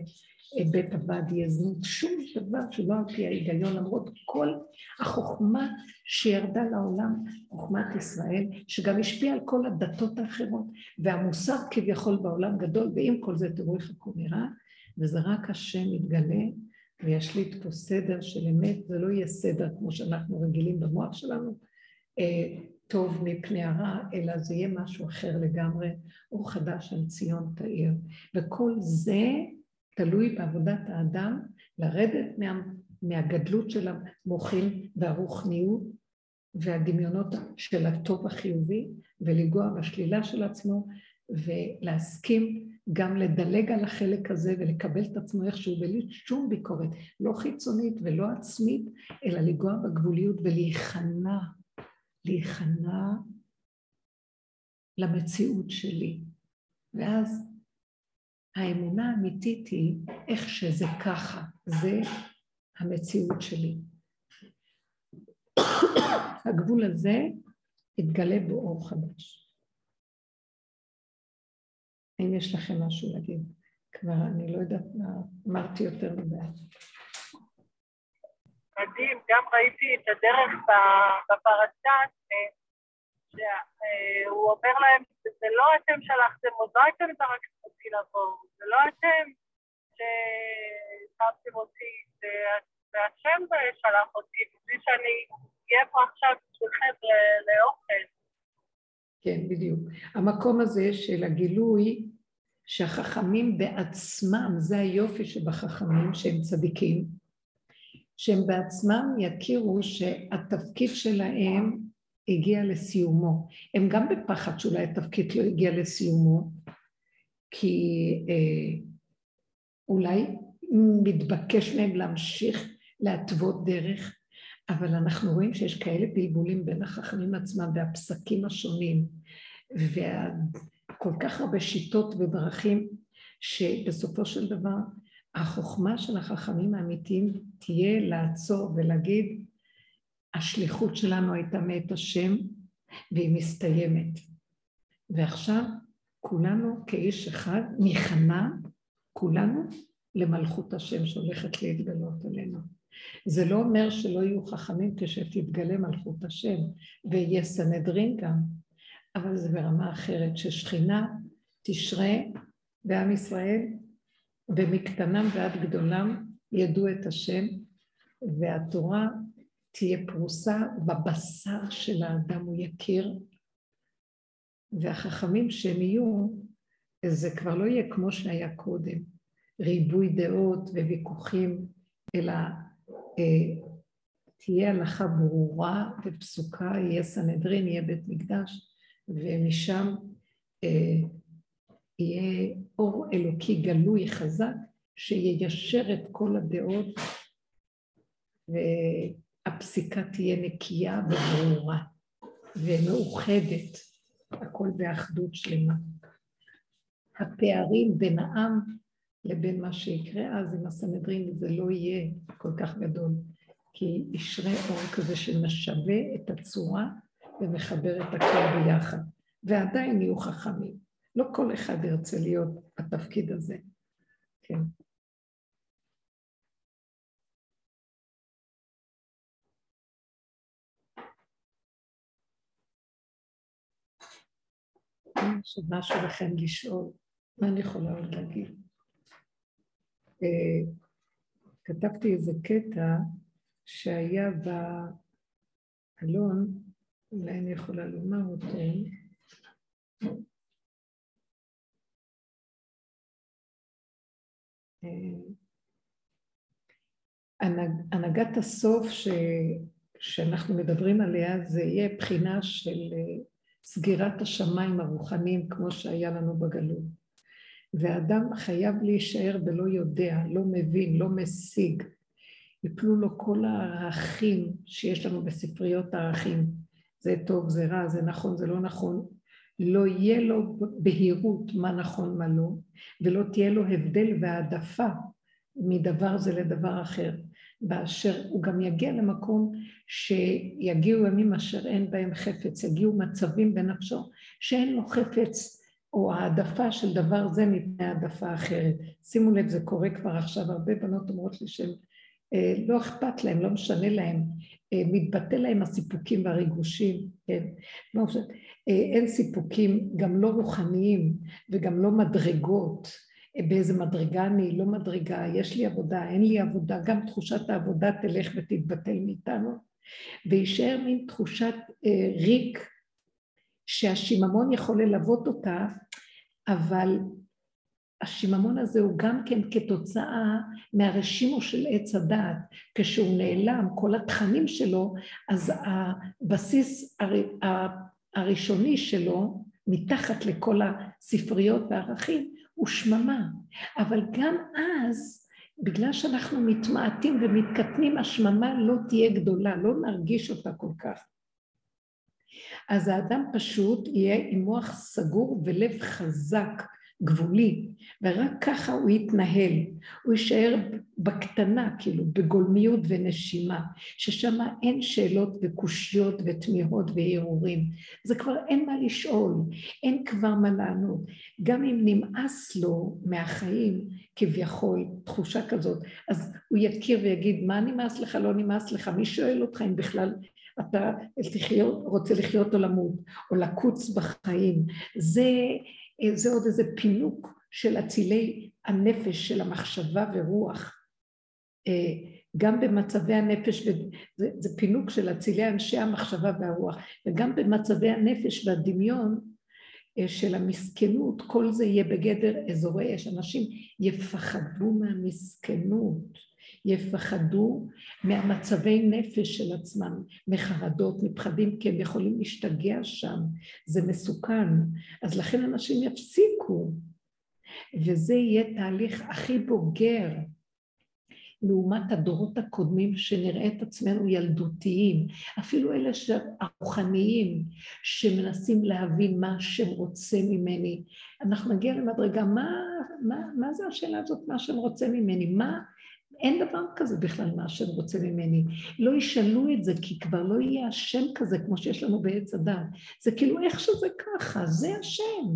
בית עבד יהיה זנות, שום דבר שלא על פי ההיגיון, למרות כל החוכמה שירדה לעולם, חוכמת ישראל, שגם השפיעה על כל הדתות האחרות, והמוסר כביכול בעולם גדול, ועם כל זה תראו איך הכל נראה, וזה רק השם יתגלה וישליט פה סדר של אמת, זה לא יהיה סדר כמו שאנחנו רגילים במוח שלנו, אה, טוב מפני הרע, אלא זה יהיה משהו אחר לגמרי, אור חדש על ציון תאיר. וכל זה תלוי בעבודת האדם לרדת מה, מהגדלות של המוחים והרוחניות והדמיונות של הטוב החיובי ולגוע בשלילה של עצמו ולהסכים גם לדלג על החלק הזה ולקבל את עצמו איכשהו בלי שום ביקורת, לא חיצונית ולא עצמית, אלא לגוע בגבוליות ולהיכנע, להיכנע למציאות שלי. ואז האמונה האמיתית היא איך שזה ככה, זה המציאות שלי. הגבול הזה יתגלה באור חדש. האם יש לכם משהו להגיד? כבר אני לא יודעת מה, אמרתי יותר מדי. מדהים, גם ראיתי את הדרך בפרשה, שהוא אומר להם, זה לא אתם שלחתם, עוד לא אתם זרקתם אותי לבוא, זה לא אתם ששמתם אותי, זה השם שלח אותי, בשביל שאני אהיה פה עכשיו בשבילכם לאוכל. כן, בדיוק. המקום הזה של הגילוי שהחכמים בעצמם, זה היופי שבחכמים, שהם צדיקים, שהם בעצמם יכירו שהתפקיד שלהם הגיע לסיומו. הם גם בפחד שאולי התפקיד לא הגיע לסיומו, כי אה, אולי מתבקש מהם להמשיך להתוות דרך, אבל אנחנו רואים שיש כאלה בלבולים בין החכמים עצמם והפסקים השונים, וכל כך הרבה שיטות ודרכים, שבסופו של דבר החוכמה של החכמים האמיתיים תהיה לעצור ולהגיד, השליחות שלנו הייתה מאת השם והיא מסתיימת. ועכשיו כולנו כאיש אחד נכנע, כולנו, למלכות השם שהולכת להתגלות עלינו. זה לא אומר שלא יהיו חכמים כשתתגלה מלכות השם, ויהיה סנהדרין גם, אבל זה ברמה אחרת, ששכינה תשרה בעם ישראל, ומקטנם ועד גדולם ידעו את השם, והתורה תהיה פרוסה בבשר של האדם, הוא יכיר, והחכמים שהם יהיו, זה כבר לא יהיה כמו שהיה קודם, ריבוי דעות וויכוחים, אלא אה, תהיה הלכה ברורה ופסוקה, יהיה סנהדרין, יהיה בית מקדש, ומשם אה, יהיה אור אלוקי גלוי חזק, שיישר את כל הדעות, והפסיקה תהיה נקייה וברורה ומאוחדת, הכל באחדות שלמה. הפערים בין העם לבין מה שיקרה אז עם הסנהדרין זה לא יהיה כל כך גדול, כי ישרה אור כזה שמשווה את הצורה ומחבר את הכל ביחד, ועדיין יהיו חכמים. לא כל אחד ירצה להיות בתפקיד הזה. כן. יש עוד משהו לכם לשאול, מה אני יכולה עוד להגיד? אה, כתבתי איזה קטע שהיה באלון, אולי אני יכולה לומר אותו. הנהגת הסוף ש, שאנחנו מדברים עליה זה יהיה בחינה של אה, סגירת השמיים הרוחניים כמו שהיה לנו בגלות. ואדם חייב להישאר ולא יודע, לא מבין, לא משיג. יפלו לו כל הערכים שיש לנו בספריות הערכים. זה טוב, זה רע, זה נכון, זה לא נכון. לא יהיה לו בהירות מה נכון, מה לא, ולא תהיה לו הבדל והעדפה מדבר זה לדבר אחר. באשר הוא גם יגיע למקום שיגיעו ימים אשר אין בהם חפץ, יגיעו מצבים בנפשו שאין לו חפץ או העדפה של דבר זה מפני העדפה אחרת. שימו לב, זה קורה כבר עכשיו, הרבה בנות אומרות לי שהן לא אכפת להן, לא משנה להן, אה, מתבטא להן הסיפוקים והריגושים, כן? לא אה, אין סיפוקים, גם לא רוחניים וגם לא מדרגות. אה, באיזה מדרגה אני, לא מדרגה, יש לי עבודה, אין לי עבודה, גם תחושת העבודה תלך ותתבטל מאיתנו, ויישאר מין תחושת אה, ריק שהשיממון יכול ללוות אותה, אבל השיממון הזה הוא גם כן כתוצאה מהרשימו של עץ הדעת. כשהוא נעלם, כל התכנים שלו, אז הבסיס הראשוני שלו, מתחת לכל הספריות והערכים, הוא שממה. אבל גם אז, בגלל שאנחנו מתמעטים ומתקטנים, השממה לא תהיה גדולה, לא נרגיש אותה כל כך. אז האדם פשוט יהיה עם מוח סגור ולב חזק, גבולי, ורק ככה הוא יתנהל. הוא יישאר בקטנה, כאילו, בגולמיות ונשימה, ששם אין שאלות וקושיות ותמיהות והרהורים. זה כבר אין מה לשאול, אין כבר מה לענות. גם אם נמאס לו מהחיים, כביכול, תחושה כזאת, אז הוא יכיר ויגיד, מה נמאס לך, לא נמאס לך, מי שואל אותך אם בכלל אתה רוצה לחיות או למות, או לקוץ בחיים. זה, זה עוד איזה פינוק של אצילי הנפש, של המחשבה ורוח. גם במצבי הנפש, זה, זה פינוק של אצילי אנשי המחשבה והרוח, וגם במצבי הנפש והדמיון של המסכנות, כל זה יהיה בגדר אזורי אש. אנשים יפחדו מהמסכנות. יפחדו מהמצבי נפש של עצמם, מחרדות, מפחדים, כי הם יכולים להשתגע שם, זה מסוכן. אז לכן אנשים יפסיקו, וזה יהיה תהליך הכי בוגר. לעומת הדורות הקודמים שנראה את עצמנו ילדותיים, אפילו אלה הרוחניים שמנסים להבין מה השם רוצה ממני. אנחנו נגיע למדרגה, מה, מה, מה זה השאלה הזאת, מה השם רוצה ממני? מה, אין דבר כזה בכלל מה השם רוצה ממני. לא ישאלו את זה, כי כבר לא יהיה השם כזה כמו שיש לנו בעץ הדת. זה כאילו איך שזה ככה, זה השם.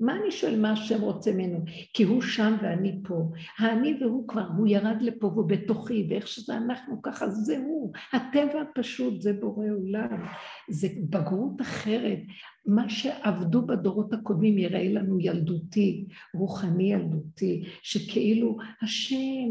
מה אני שואל מה השם רוצה ממנו? כי הוא שם ואני פה. האני והוא כבר, הוא ירד לפה והוא בתוכי, ואיך שזה אנחנו ככה, זה הוא. הטבע הפשוט, זה בורא עולם. זה בגרות אחרת. מה שעבדו בדורות הקודמים יראה לנו ילדותי, רוחני ילדותי, שכאילו השם,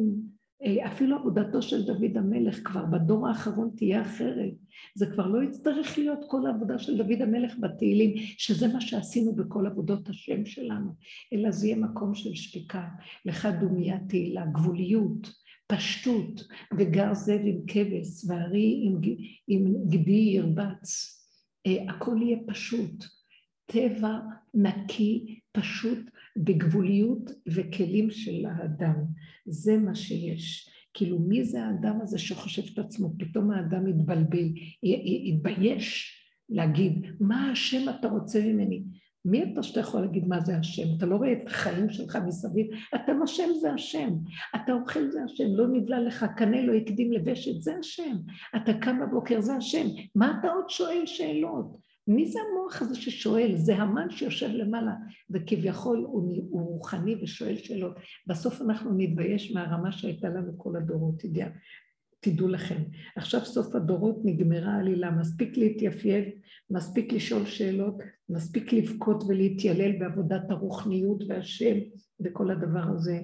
אפילו עבודתו של דוד המלך כבר בדור האחרון תהיה אחרת. זה כבר לא יצטרך להיות כל העבודה של דוד המלך בתהילים, שזה מה שעשינו בכל עבודות השם שלנו, אלא זה יהיה מקום של שתיקה, לך דומיה תהילה, גבוליות, פשטות, וגר זאב עם כבש, וארי עם, עם גדי ירבץ. אה, הכל יהיה פשוט. טבע נקי, פשוט, בגבוליות וכלים של האדם. זה מה שיש. כאילו, מי זה האדם הזה שחושב את עצמו? פתאום האדם יתבלבל, יתבייש להגיד, מה השם אתה רוצה ממני? מי אתה שאתה יכול להגיד מה זה השם? אתה לא רואה את החיים שלך מסביב? אתה נושם זה השם, אתה אוכל זה השם, לא נבלע לך, קנה לא הקדים לבשת, זה השם. אתה קם בבוקר, זה השם. מה אתה עוד שואל שאלות? מי זה המוח הזה ששואל? זה המן שיושב למעלה, וכביכול הוא, רוחני ושואל שאלות. בסוף אנחנו נתבייש מהרמה שהייתה לנו כל הדורות, תדע, תדעו לכם. עכשיו סוף הדורות נגמרה העלילה, מספיק להתייפייף, מספיק לשאול שאלות, מספיק לבכות ולהתיילל בעבודת הרוחניות והשם וכל הדבר הזה.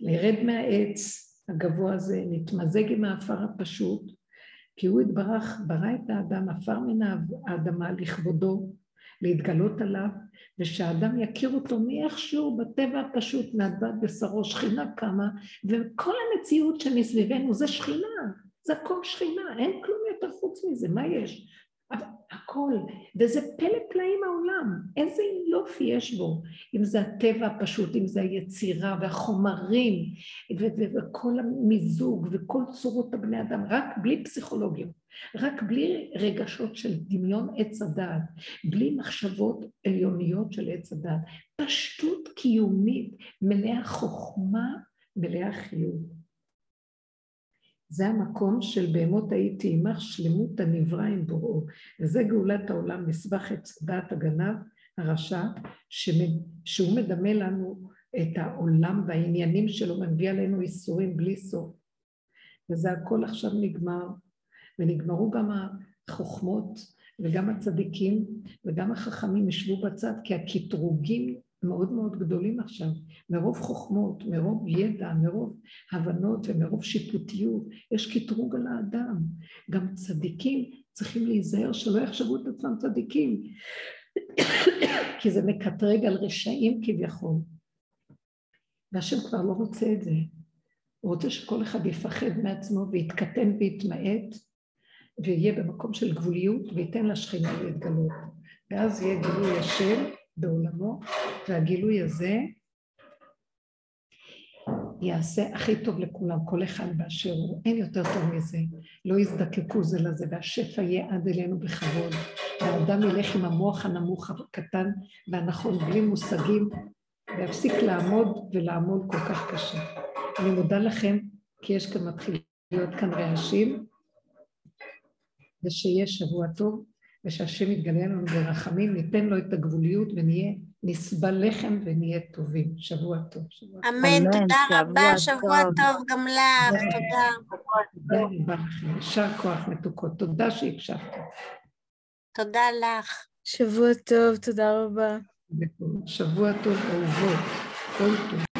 לרד מהעץ הגבוה הזה, נתמזג עם האפר הפשוט, כי הוא התברך, ברא את האדם, עפר מן האדמה לכבודו, להתגלות עליו, ושהאדם יכיר אותו מאיכשהו בטבע הפשוט, מאדמת בשרו, שכינה קמה, וכל המציאות שמסביבנו זה שכינה, זה הכל שכינה, אין כלום יותר חוץ מזה, מה יש? הכל, וזה פלא פלאים העולם, איזה יופי יש בו, אם זה הטבע הפשוט, אם זה היצירה והחומרים וכל המיזוג וכל צורות הבני אדם, רק בלי פסיכולוגיה, רק בלי רגשות של דמיון עץ הדעת, בלי מחשבות עליוניות של עץ הדעת, פשטות קיומית, מלאה חוכמה, מלאה חיוב. זה המקום של בהמות הייתי עמך שלמות הנברא עם בוראו. וזה גאולת העולם, מסבך את דעת הגנב, הרשע, שהוא מדמה לנו את העולם והעניינים שלו, מביא עלינו איסורים בלי סוף. וזה הכל עכשיו נגמר, ונגמרו גם החוכמות וגם הצדיקים וגם החכמים ישבו בצד, כי הקטרוגים מאוד מאוד גדולים עכשיו, מרוב חוכמות, מרוב ידע, מרוב הבנות ומרוב שיפוטיות, יש קטרוג על האדם. גם צדיקים צריכים להיזהר שלא יחשבו את עצמם צדיקים, כי זה מקטרג על רשעים כביכול. והשם כבר לא רוצה את זה. הוא רוצה שכל אחד יפחד מעצמו ויתקטן ויתמעט, ויהיה במקום של גבוליות וייתן לשכינה להתגלות. ואז יהיה גילוי השם בעולמו, והגילוי הזה יעשה הכי טוב לכולם, כל אחד באשר הוא, אין יותר טוב מזה, לא יזדקקו זה לזה, והשפע יהיה עד אלינו בכבוד, והאדם ילך עם המוח הנמוך הקטן והנכון, בלי מושגים, ויפסיק לעמוד ולעמוד כל כך קשה. אני מודה לכם, כי יש כאן מתחיל להיות כאן רעשים, ושיהיה שבוע טוב. ושהשם יתגלה לנו ברחמים, ניתן לו את הגבוליות ונהיה נסבל לחם ונהיה טובים. שבוע טוב. שבוע אמן, תודה רבה, שבוע טוב גם לך, תודה. תודה רבה לכם, יישר כוח מתוקות, תודה שהקשבתם. תודה לך. שבוע טוב, תודה רבה. שבוע טוב, אהובות, כל טוב.